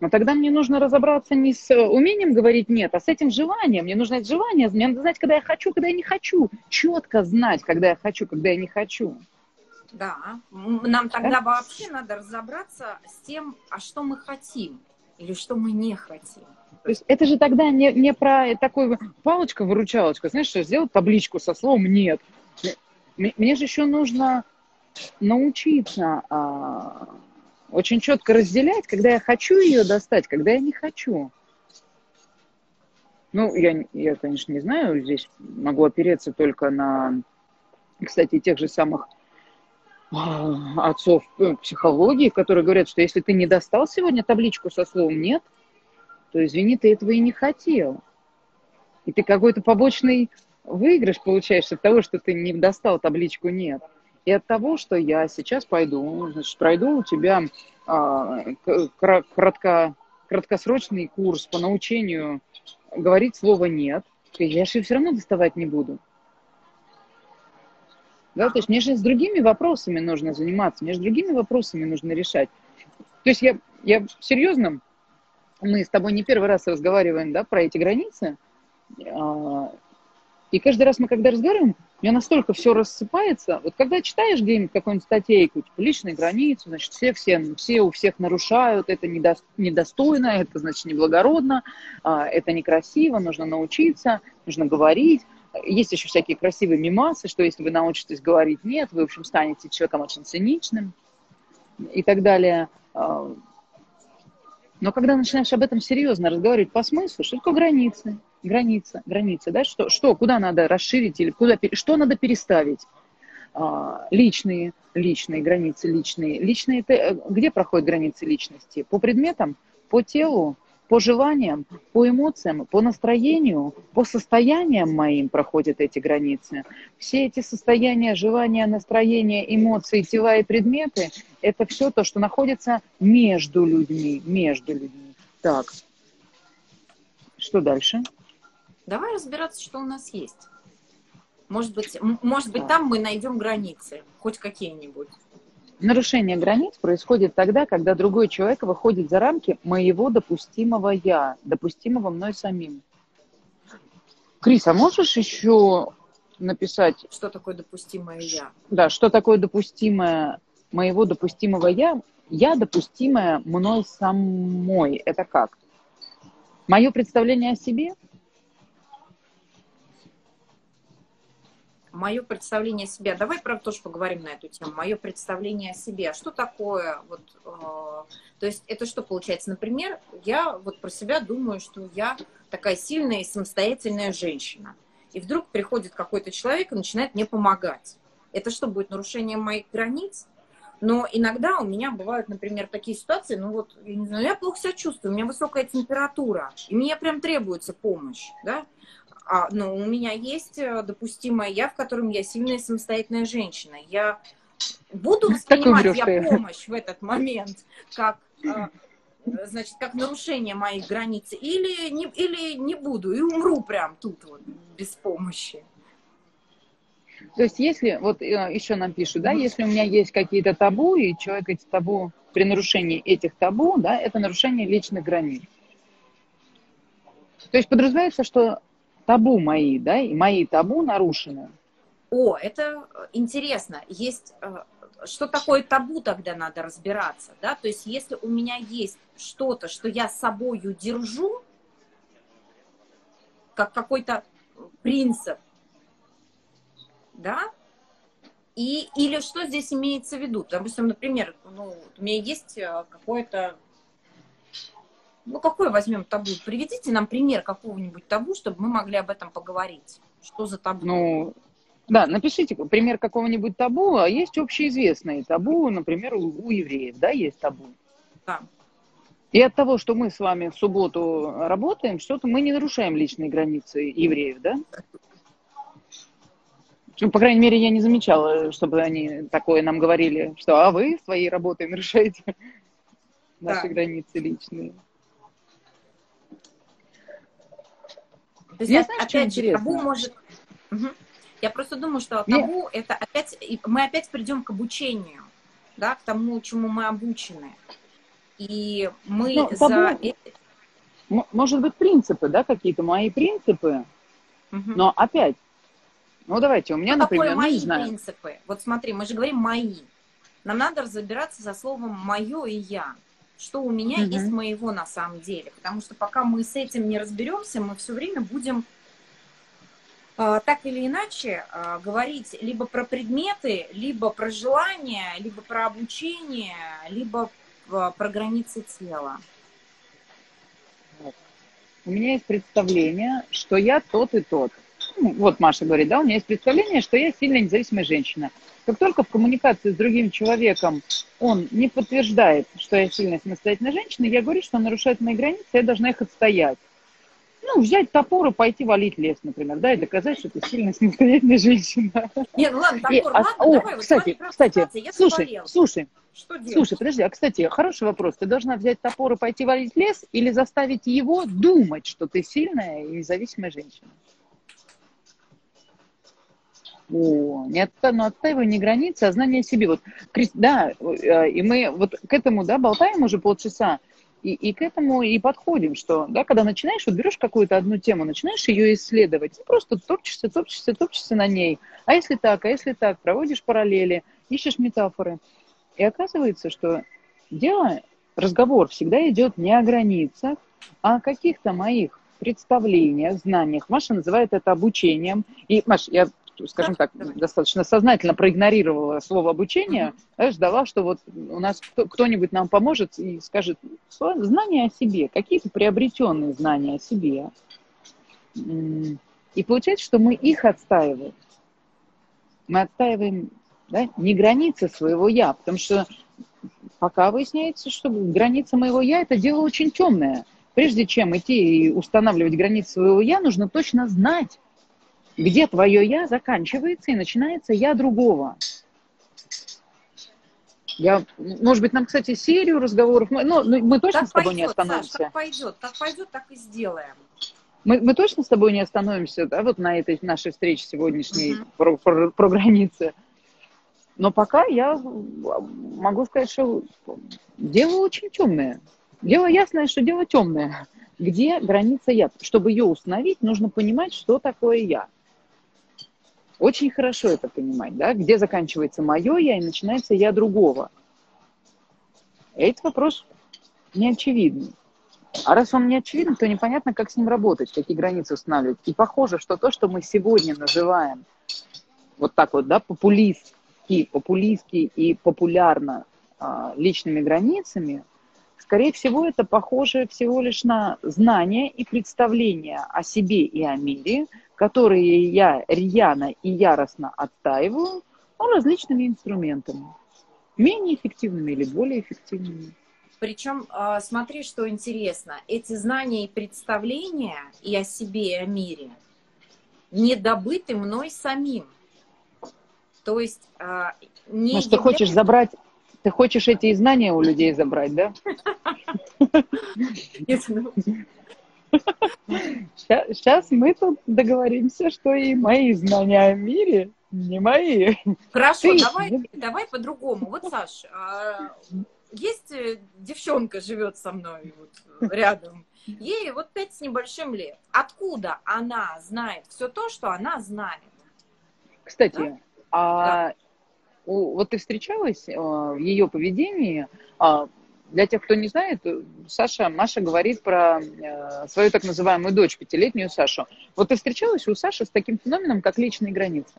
Но тогда мне нужно разобраться не с умением говорить «нет», а с этим желанием. Мне нужно это желание, мне надо знать, когда я хочу, когда я не хочу. Четко знать, когда я хочу, когда я не хочу. Да, нам тогда да? вообще надо разобраться с тем, а что мы хотим или что мы не хотим. То есть это же тогда не, не про такой палочка-выручалочка, знаешь, что сделать табличку со словом «нет». Мне же еще нужно научиться а, очень четко разделять, когда я хочу ее достать, когда я не хочу. Ну, я, я, конечно, не знаю, здесь могу опереться только на, кстати, тех же самых а, отцов э, психологии, которые говорят, что если ты не достал сегодня табличку со словом «нет», то, извини, ты этого и не хотел. И ты какой-то побочный выигрыш получаешь от того, что ты не достал табличку «нет». И от того, что я сейчас пойду, значит, пройду у тебя а, кратко, краткосрочный курс по научению говорить слово «нет», я же все равно доставать не буду. Да, то есть мне же с другими вопросами нужно заниматься, мне же другими вопросами нужно решать. То есть я, я серьезно, мы с тобой не первый раз разговариваем да, про эти границы, а, и каждый раз мы, когда разговариваем, у меня настолько все рассыпается. Вот когда читаешь где-нибудь какую-нибудь статейку, типа личные границы, значит, все, все, все у всех нарушают, это недо, недостойно, это, значит, неблагородно, а, это некрасиво, нужно научиться, нужно говорить. Есть еще всякие красивые мимасы, что если вы научитесь говорить «нет», вы, в общем, станете человеком очень циничным и так далее. А, но когда начинаешь об этом серьезно разговаривать по смыслу, что такое границы? Граница, граница, да, что, что, куда надо расширить или куда, что надо переставить. А, личные, личные границы, личные. Личные, это, э, где проходят границы личности? По предметам, по телу, по желаниям, по эмоциям, по настроению, по состояниям моим проходят эти границы. Все эти состояния, желания, настроения, эмоции, тела и предметы – это все то, что находится между людьми, между людьми. Так, что дальше? Давай разбираться, что у нас есть. Может быть, может быть, там мы найдем границы, хоть какие-нибудь. Нарушение границ происходит тогда, когда другой человек выходит за рамки моего допустимого я, допустимого мной самим. Крис, а можешь еще написать... Что такое допустимое я? Да, что такое допустимое моего допустимого я? Я допустимое мной самой. Это как? Мое представление о себе – мое представление о себе. Давай про тоже поговорим на эту тему. Мое представление о себе. А что такое вот, э, то есть это что получается? Например, я вот про себя думаю, что я такая сильная и самостоятельная женщина. И вдруг приходит какой-то человек и начинает мне помогать. Это что, будет нарушением моих границ? Но иногда у меня бывают, например, такие ситуации, ну вот, я не знаю, я плохо себя чувствую, у меня высокая температура, и мне прям требуется помощь, да, а, но у меня есть э, допустимая я, в котором я сильная самостоятельная женщина. Я буду воспринимать я помощь в этот момент как э, значит, как нарушение моих границ, или не, или не буду, и умру прям тут вот, без помощи. То есть, если, вот э, еще нам пишут, да, если у меня есть какие-то табу, и человек эти табу, при нарушении этих табу, да, это нарушение личных границ. То есть подразумевается, что табу мои, да, и мои табу нарушены. О, это интересно. Есть э, что такое табу тогда надо разбираться, да? То есть если у меня есть что-то, что я собою держу, как какой-то принцип, да? И, или что здесь имеется в виду? Допустим, например, ну, у меня есть э, какое-то ну, какой возьмем табу? Приведите нам пример какого-нибудь табу, чтобы мы могли об этом поговорить. Что за табу? Ну, да, напишите пример какого-нибудь табу. А есть общеизвестные табу, например, у, у евреев, да, есть табу. Да. И от того, что мы с вами в субботу работаем, что-то мы не нарушаем личные границы евреев, да? Ну, по крайней мере, я не замечала, чтобы они такое нам говорили, что а вы своей работой нарушаете наши да. границы личные. То есть, я знаю, опять же, табу может... Угу. Я просто думаю, что табу Нет. это опять... Мы опять придем к обучению, да, к тому, чему мы обучены. И мы ну, за... Может быть, принципы, да, какие-то мои принципы, угу. но опять, ну давайте, у меня, что например, такое ну, мои знаю. принципы? Вот смотри, мы же говорим «мои». Нам надо разбираться за словом «моё» и «я» что у меня угу. есть моего на самом деле. Потому что пока мы с этим не разберемся, мы все время будем э, так или иначе э, говорить либо про предметы, либо про желания, либо про обучение, либо э, про границы тела. У меня есть представление, что я тот и тот. Ну, вот Маша говорит, да, у меня есть представление, что я сильно независимая женщина. Как только в коммуникации с другим человеком он не подтверждает, что я сильная самостоятельная женщина, я говорю, что он нарушает мои границы, я должна их отстоять. Ну, взять топор и пойти валить лес, например, да, и доказать, что ты сильная (laughs) самостоятельная женщина. Нет, ну ладно, топор, и, ладно, а, давай, кстати, вот, кстати, слушай, слушай, что Слушай, подожди, а кстати, хороший вопрос. Ты должна взять топор и пойти валить лес или заставить его думать, что ты сильная и независимая женщина? О, не, ну, отстаивание границы, а знание себе. Вот, да, э, и мы вот к этому, да, болтаем уже полчаса, и, и к этому и подходим, что, да, когда начинаешь, вот берешь какую-то одну тему, начинаешь ее исследовать, и просто топчешься, топчешься, топчешься на ней. А если так, а если так, проводишь параллели, ищешь метафоры. И оказывается, что дело, разговор всегда идет не о границах, а о каких-то моих представлениях, знаниях. Маша называет это обучением. И, Маш, я скажем так, достаточно сознательно проигнорировала слово обучение, mm ждала, что вот у нас кто-нибудь нам поможет и скажет знания о себе, какие-то приобретенные знания о себе. И получается, что мы их отстаиваем. Мы отстаиваем да, не границы своего я, потому что пока выясняется, что граница моего я это дело очень темное. Прежде чем идти и устанавливать границы своего я, нужно точно знать, где твое я заканчивается и начинается я другого. Я, может быть, нам, кстати, серию разговоров, мы, ну, ну мы точно как с тобой пойдет, не остановимся. Саш, как пойдет, как пойдет, так и сделаем. Мы, мы точно с тобой не остановимся, да, вот на этой нашей встрече сегодняшней угу. про, про, про границы. Но пока я могу сказать, что дело очень темное. Дело ясное, что дело темное. Где граница я? Чтобы ее установить, нужно понимать, что такое я. Очень хорошо это понимать, да, где заканчивается мое я и начинается я другого. Этот вопрос не очевидный. А раз он не очевиден, то непонятно, как с ним работать, какие границы устанавливать. И похоже, что то, что мы сегодня называем вот так вот, да, популистски, популистски и популярно а, личными границами, скорее всего, это похоже всего лишь на знание и представление о себе и о мире, которые я рьяно и яростно отстаиваю, но различными инструментами, менее эффективными или более эффективными. Причем, а, смотри, что интересно, эти знания и представления и о себе, и о мире не добыты мной самим. То есть а, не Может, является... ты хочешь забрать, ты хочешь эти знания у людей забрать, да? (laughs) Сейчас мы тут договоримся, что и мои знания о мире не мои. Хорошо, давай, давай по-другому. Вот, Саш, а, есть э, девчонка живет со мной вот рядом. Ей вот пять с небольшим лет. Откуда она знает все то, что она знает? Кстати, да? а да. Вот ты встречалась а, в ее поведении? Для тех, кто не знает, Саша, Маша говорит про э, свою так называемую дочь, пятилетнюю Сашу. Вот ты встречалась у Саши с таким феноменом, как личные границы?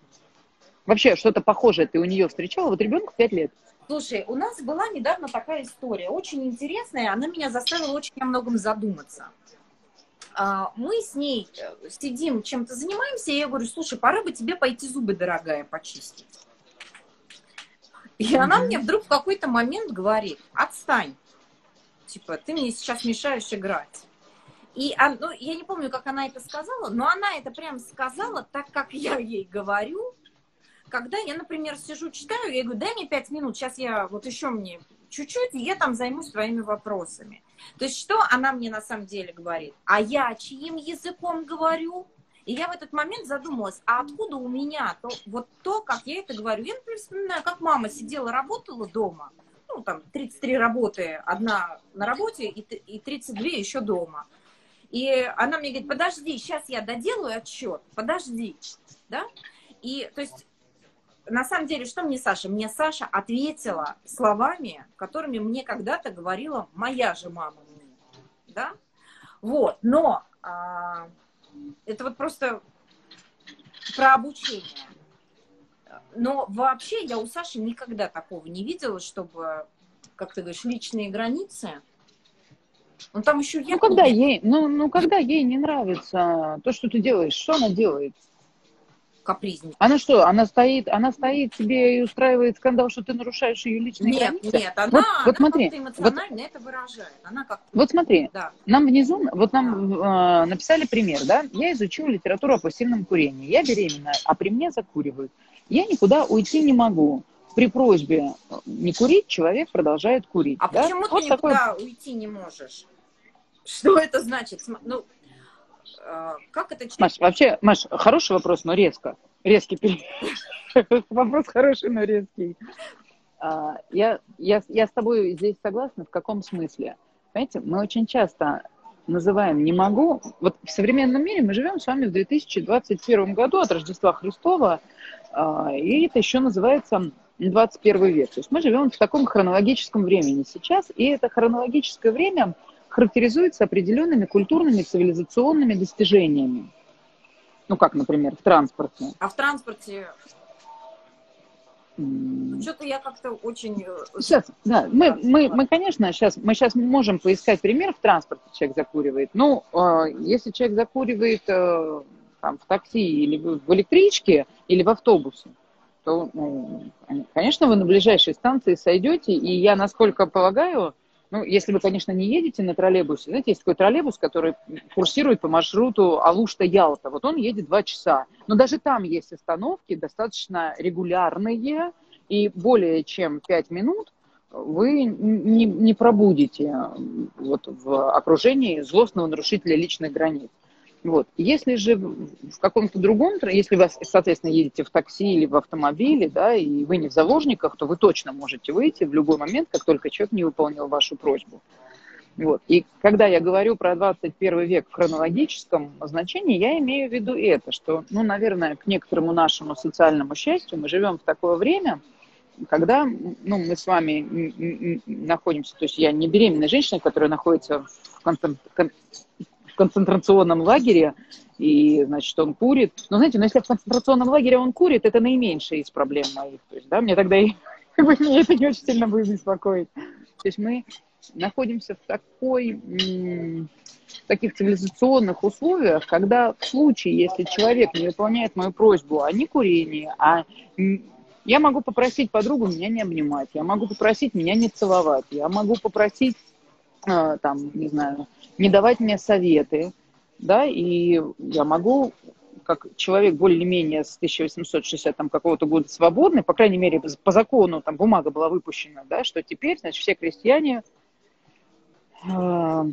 Вообще, что-то похожее ты у нее встречала? Вот ребенку пять лет. Слушай, у нас была недавно такая история, очень интересная, она меня заставила очень о многом задуматься. А, мы с ней э, сидим, чем-то занимаемся, и я говорю, слушай, пора бы тебе пойти зубы, дорогая, почистить. И mm-hmm. она мне вдруг в какой-то момент говорит, отстань, типа, ты мне сейчас мешаешь играть. И ну, я не помню, как она это сказала, но она это прям сказала так, как я ей говорю, когда я, например, сижу, читаю, я говорю, дай мне пять минут, сейчас я вот еще мне чуть-чуть, и я там займусь твоими вопросами. То есть что она мне на самом деле говорит? А я чьим языком говорю? И я в этот момент задумалась, а откуда у меня то, вот то, как я это говорю? Я, например, вспоминаю, как мама сидела, работала дома, ну, там, 33 работы, одна на работе и 32 еще дома. И она мне говорит, подожди, сейчас я доделаю отчет, подожди, да? И, то есть, на самом деле, что мне Саша? Мне Саша ответила словами, которыми мне когда-то говорила моя же мама. Да? Вот, но а, это вот просто про обучение. Но вообще я у Саши никогда такого не видела, чтобы, как ты говоришь, личные границы. Ну там еще я. Ну когда ей, ну, ну когда ей не нравится то, что ты делаешь, что она делает? Капризничает. Она что, она стоит, она стоит себе и устраивает скандал, что ты нарушаешь ее личные нет, границы? Нет, она, вот, она вот смотри, эмоционально вот, это выражает. Она как вот смотри, да. нам внизу, вот нам да. э, написали пример, да, я изучила литературу о пассивном курении, я беременна, а при мне закуривают. Я никуда уйти не могу. При просьбе не курить, человек продолжает курить. А да? почему вот ты никуда такой... уйти не можешь? Что это значит? Ну, как это... Маш, вообще, Маш, хороший вопрос, но резко. Резкий (laughs) Вопрос хороший, но резкий. А, я, я, я с тобой здесь согласна. В каком смысле? Понимаете, мы очень часто называем «не могу». Вот в современном мире мы живем с вами в 2021 году от Рождества Христова, а, и это еще называется 21 век. То есть мы живем в таком хронологическом времени сейчас, и это хронологическое время – характеризуется определенными культурными, цивилизационными достижениями. Ну, как, например, в транспорте. А в транспорте ну, что-то я как-то очень... Э, сейчас, да, мы, мы, мы, конечно, сейчас, мы сейчас можем поискать пример в транспорте, человек закуривает. Ну, э, если человек закуривает э, там, в такси или в электричке, или в автобусе, то, ну, конечно, вы на ближайшей станции сойдете, и я, насколько полагаю, ну, если вы, конечно, не едете на троллейбусе. Знаете, есть такой троллейбус, который курсирует по маршруту Алушта-Ялта. Вот он едет два часа. Но даже там есть остановки достаточно регулярные, и более чем пять минут вы не, не пробудете вот, в окружении злостного нарушителя личных границ. Вот. Если же в каком-то другом, если вы, соответственно, едете в такси или в автомобиле, да, и вы не в заложниках, то вы точно можете выйти в любой момент, как только человек не выполнил вашу просьбу. Вот. И когда я говорю про 21 век в хронологическом значении, я имею в виду это, что, ну, наверное, к некоторому нашему социальному счастью мы живем в такое время, когда ну, мы с вами находимся, то есть я не беременная женщина, которая находится в в концентрационном лагере, и, значит, он курит. Но, знаете, но если в концентрационном лагере он курит, это наименьшая из проблем моих. То есть, да, мне тогда и, (laughs) мне это не очень сильно будет беспокоить. То есть мы находимся в такой, в таких цивилизационных условиях, когда в случае, если человек не выполняет мою просьбу о некурении, а я могу попросить подругу меня не обнимать, я могу попросить меня не целовать, я могу попросить, там, не знаю, не давать мне советы, да, и я могу как человек более-менее с 1860 там, какого-то года свободный, по крайней мере, по закону там бумага была выпущена, да, что теперь, значит, все крестьяне э,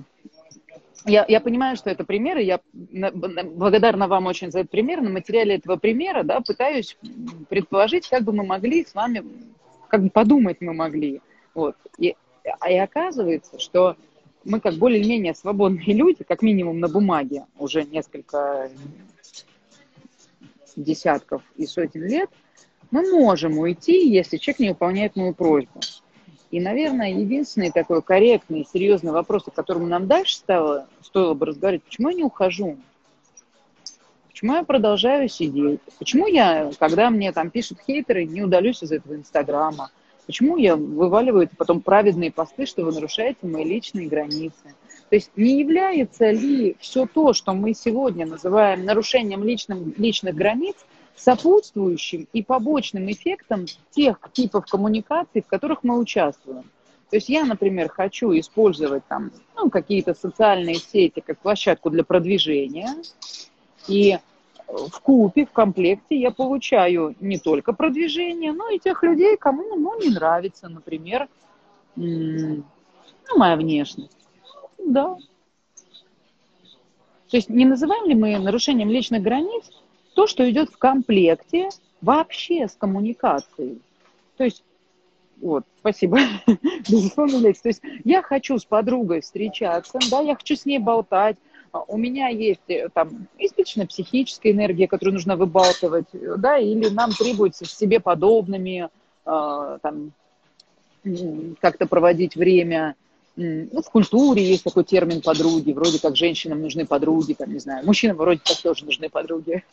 я, я понимаю, что это примеры, я благодарна вам очень за этот пример. На материале этого примера да, пытаюсь предположить, как бы мы могли с вами, как бы подумать мы могли. Вот. И, и оказывается, что мы как более-менее свободные люди, как минимум на бумаге, уже несколько десятков и сотен лет, мы можем уйти, если человек не выполняет мою просьбу. И, наверное, единственный такой корректный, серьезный вопрос, о котором нам дальше стало, стоило бы разговаривать, почему я не ухожу? Почему я продолжаю сидеть? Почему я, когда мне там пишут хейтеры, не удалюсь из этого Инстаграма? Почему я вываливаю это потом праведные посты, что вы нарушаете мои личные границы? То есть не является ли все то, что мы сегодня называем нарушением личным, личных границ, сопутствующим и побочным эффектом тех типов коммуникаций, в которых мы участвуем. То есть я, например, хочу использовать там ну, какие-то социальные сети как площадку для продвижения, и в купе, в комплекте я получаю не только продвижение, но и тех людей, кому ну, не нравится, например, ну, моя внешность. Да. То есть не называем ли мы нарушением личных границ то, что идет в комплекте вообще с коммуникацией. То есть, вот, спасибо. (laughs) То есть я хочу с подругой встречаться, да, я хочу с ней болтать, у меня есть э, там исключительно психическая энергия, которую нужно выбалтывать, да, или нам требуется с себе подобными э, там как-то проводить время, ну, в культуре есть такой термин подруги, вроде как женщинам нужны подруги, там, не знаю, мужчинам вроде как тоже нужны подруги.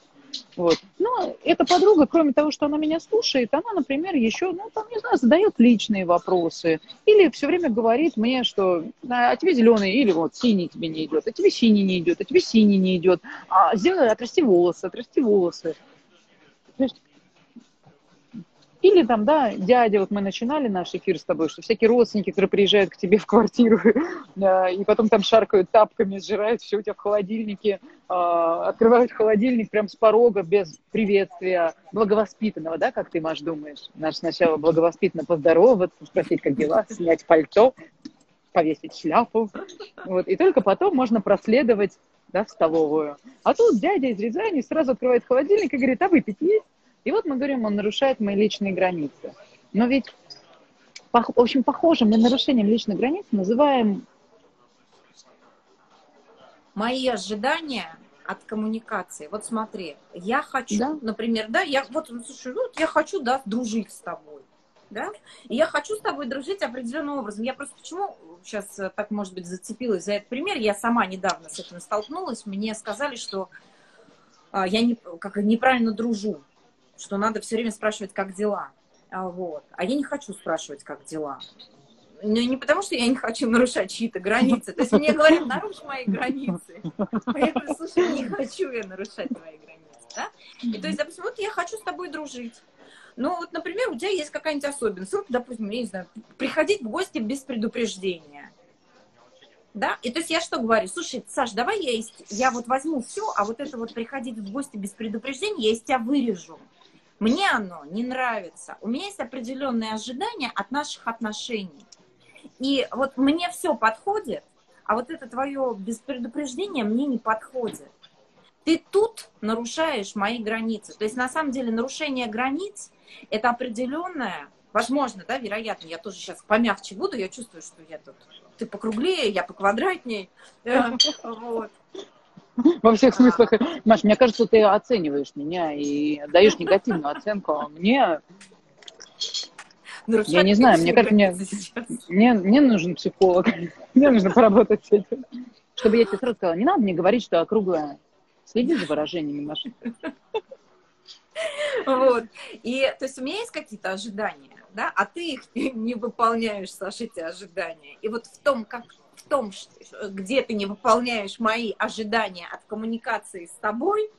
Вот. Но эта подруга, кроме того, что она меня слушает, она, например, еще, ну, там, не знаю, задает личные вопросы. Или все время говорит мне, что а тебе зеленый, или вот синий тебе не идет, а тебе синий не идет, а тебе синий не идет. А сделай, отрасти волосы, отрасти волосы. То есть или там, да, дядя, вот мы начинали наш эфир с тобой, что всякие родственники, которые приезжают к тебе в квартиру, (laughs) и потом там шаркают тапками, сжирают все у тебя в холодильнике, а, открывают холодильник прям с порога без приветствия благовоспитанного, да, как ты, Маш, думаешь? Наш сначала благовоспитанно поздороваться, спросить, как дела, снять пальто, повесить шляпу, вот, и только потом можно проследовать да, в столовую. А тут дядя из Рязани сразу открывает холодильник и говорит, а выпить есть? И вот мы говорим, он нарушает мои личные границы. Но ведь, в общем, похожим на нарушением личных границ называем... Мои ожидания от коммуникации. Вот смотри, я хочу, да? например, да, я вот, ну, слушай, вот я хочу, да, дружить с тобой, да, и я хочу с тобой дружить определенным образом. Я просто почему сейчас э, так, может быть, зацепилась за этот пример, я сама недавно с этим столкнулась, мне сказали, что а, я не, как, неправильно дружу, что надо все время спрашивать, как дела. А, вот. А я не хочу спрашивать, как дела. Ну, не потому, что я не хочу нарушать чьи-то границы. То есть мне говорят, нарушь мои границы. Говорю, слушай, не хочу я нарушать твои границы. Да? И то есть, допустим, вот я хочу с тобой дружить. Ну, вот, например, у тебя есть какая-нибудь особенность. Вот, допустим, я не знаю, приходить в гости без предупреждения. Да? И то есть я что говорю? Слушай, Саш, давай я, из... я вот возьму все, а вот это вот приходить в гости без предупреждения, я из тебя вырежу. Мне оно не нравится. У меня есть определенные ожидания от наших отношений. И вот мне все подходит, а вот это твое без предупреждения мне не подходит. Ты тут нарушаешь мои границы. То есть на самом деле нарушение границ это определенное, возможно, да, вероятно, я тоже сейчас помягче буду, я чувствую, что я тут, ты покруглее, я поквадратней. (laughs) Вот. (laughs) Во всех смыслах. Маш, мне кажется, ты оцениваешь меня и даешь негативную оценку. А мне я не знаю, мне кажется, мне, мне, мне нужен психолог. (laughs) Мне нужно поработать с этим. Чтобы я тебе сразу сказала, не надо мне говорить, что округлая. Следи за выражениями, Маша. Вот. И, то есть, у меня есть какие-то ожидания, да, а ты их (laughs) не выполняешь, Саша, эти ожидания. И вот в том, как в том, где ты не выполняешь мои ожидания от коммуникации с тобой,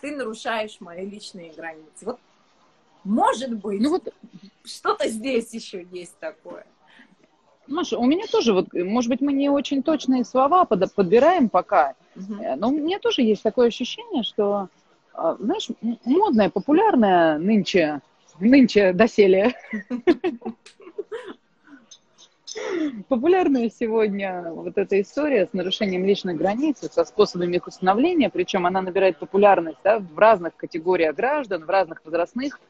ты нарушаешь мои личные границы. Вот может быть, ну вот что-то здесь еще есть такое. Маша, у меня тоже, вот, может быть, мы не очень точные слова под, подбираем пока, угу. но у меня тоже есть такое ощущение, что, а, знаешь, модное, популярное нынче, нынче доселе, (laughs) популярная сегодня вот эта история с нарушением личных границ, со способами их установления, причем она набирает популярность да, в разных категориях граждан, в разных возрастных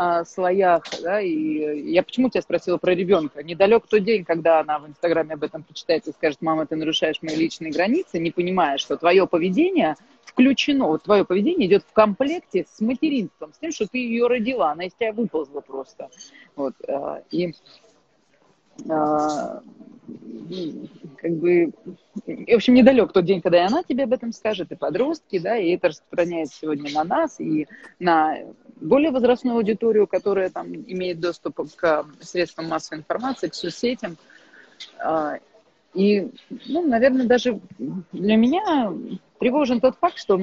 а, слоях, да, и я почему тебя спросила про ребенка? Недалек тот день, когда она в Инстаграме об этом прочитает и скажет, мама, ты нарушаешь мои личные границы, не понимая, что твое поведение включено, вот твое поведение идет в комплекте с материнством, с тем, что ты ее родила, она из тебя выползла просто. Вот, а, и а, как бы, в общем, недалек тот день, когда и она тебе об этом скажет, и подростки, да, и это распространяется сегодня на нас, и на более возрастную аудиторию, которая там имеет доступ к средствам массовой информации, к соцсетям. А, и, ну, наверное, даже для меня тревожен тот факт, что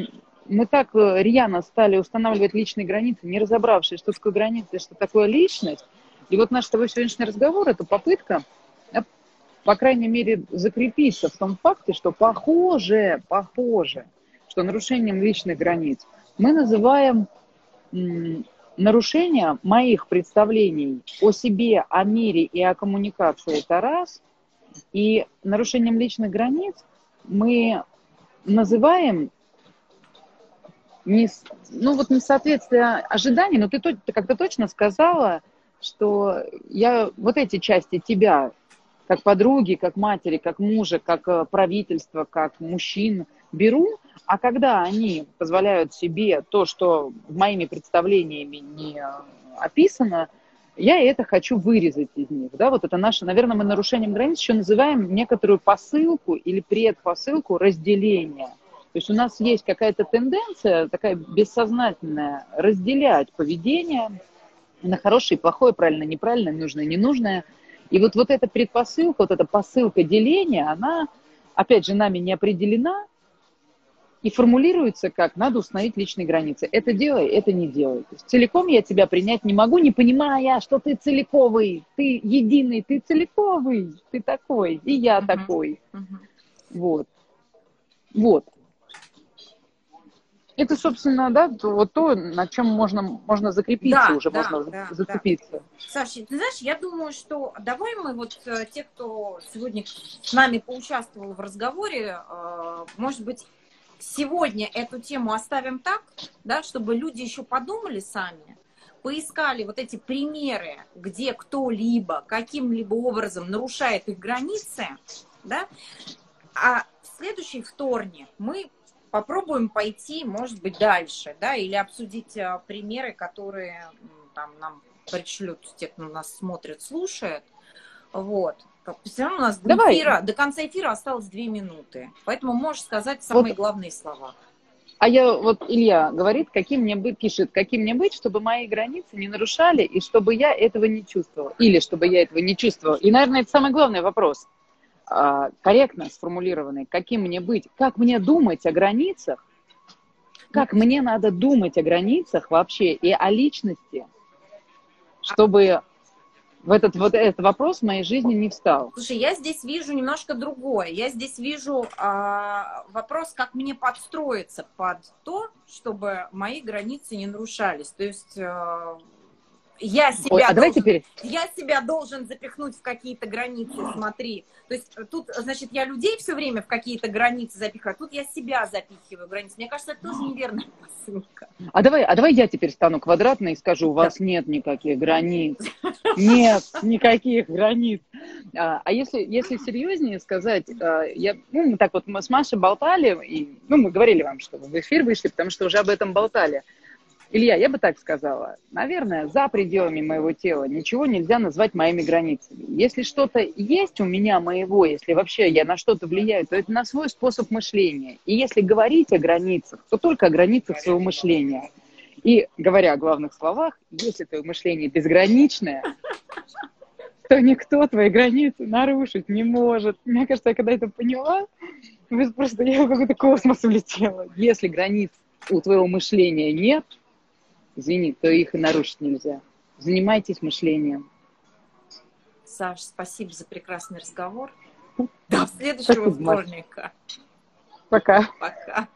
мы так рьяно стали устанавливать личные границы, не разобравшись, что такое граница, что такое личность. И вот наш с тобой сегодняшний разговор – это попытка, по крайней мере, закрепиться в том факте, что похоже, похоже, что нарушением личных границ мы называем нарушение моих представлений о себе, о мире и о коммуникации – это раз. И нарушением личных границ мы называем не, ну вот несоответствие ожиданий, но ты, ты как-то точно сказала, что я вот эти части тебя, как подруги, как матери, как мужа, как э, правительства, как мужчин беру, а когда они позволяют себе то, что моими представлениями не описано, я это хочу вырезать из них. Да? Вот это наше, наверное, мы нарушением границ еще называем некоторую посылку или предпосылку разделения. То есть у нас есть какая-то тенденция, такая бессознательная, разделять поведение на хорошее и плохое, правильно, неправильное, нужное, ненужное. И вот, вот эта предпосылка, вот эта посылка деления, она, опять же, нами не определена, и формулируется как «надо установить личные границы». Это делай, это не делай. То есть целиком я тебя принять не могу, не понимая, что ты целиковый, ты единый, ты целиковый, ты такой, и я uh-huh. такой. Uh-huh. Вот. Вот. Это, собственно, да, вот то, на чем можно, можно закрепиться да, уже, да, можно да, зацепиться. Да. Саша, ты знаешь, я думаю, что давай мы вот э, те, кто сегодня с нами поучаствовал в разговоре, э, может быть, сегодня эту тему оставим так, да, чтобы люди еще подумали сами, поискали вот эти примеры, где кто-либо каким-либо образом нарушает их границы, да, а в следующий вторник мы попробуем пойти, может быть, дальше, да, или обсудить а, примеры, которые там нам пришлют те, кто нас смотрит, слушает, вот. Все равно у нас до, Давай. эфира, до конца эфира осталось две минуты. Поэтому можешь сказать самые вот. главные слова. А я, вот Илья говорит, каким мне быть, пишет, каким мне быть, чтобы мои границы не нарушали, и чтобы я этого не чувствовал. Или чтобы я этого не чувствовал. И, наверное, это самый главный вопрос. А, корректно сформулированный. Каким мне быть? Как мне думать о границах? Как мне надо думать о границах вообще и о личности, чтобы в этот, вот этот вопрос в моей жизни не встал. Слушай, я здесь вижу немножко другое. Я здесь вижу а, вопрос, как мне подстроиться под то, чтобы мои границы не нарушались. То есть а, я себя, Ой, а должен, теперь... я себя должен запихнуть в какие-то границы, смотри. То есть э, тут, значит, я людей все время в какие-то границы запихиваю, а тут я себя запихиваю в границы. Мне кажется, это тоже неверная (laughs) посылка. А давай, а давай я теперь стану квадратной и скажу, у вас да. нет никаких границ. (laughs) Нет никаких границ. А, а если, если серьезнее сказать, а, я, ну, мы так вот мы с Машей болтали, и, ну, мы говорили вам, что вы в эфир вышли, потому что уже об этом болтали. Илья, я бы так сказала, наверное, за пределами моего тела ничего нельзя назвать моими границами. Если что-то есть у меня моего, если вообще я на что-то влияю, то это на свой способ мышления. И если говорить о границах, то только о границах своего мышления. И говоря о главных словах, если твое мышление безграничное, то никто твои границы нарушить не может. Мне кажется, я когда это поняла, просто я в какой-то космос улетела. Если границ у твоего мышления нет, извини, то их и нарушить нельзя. Занимайтесь мышлением. Саш, спасибо за прекрасный разговор. (laughs) До следующего вторника. Пока. Пока.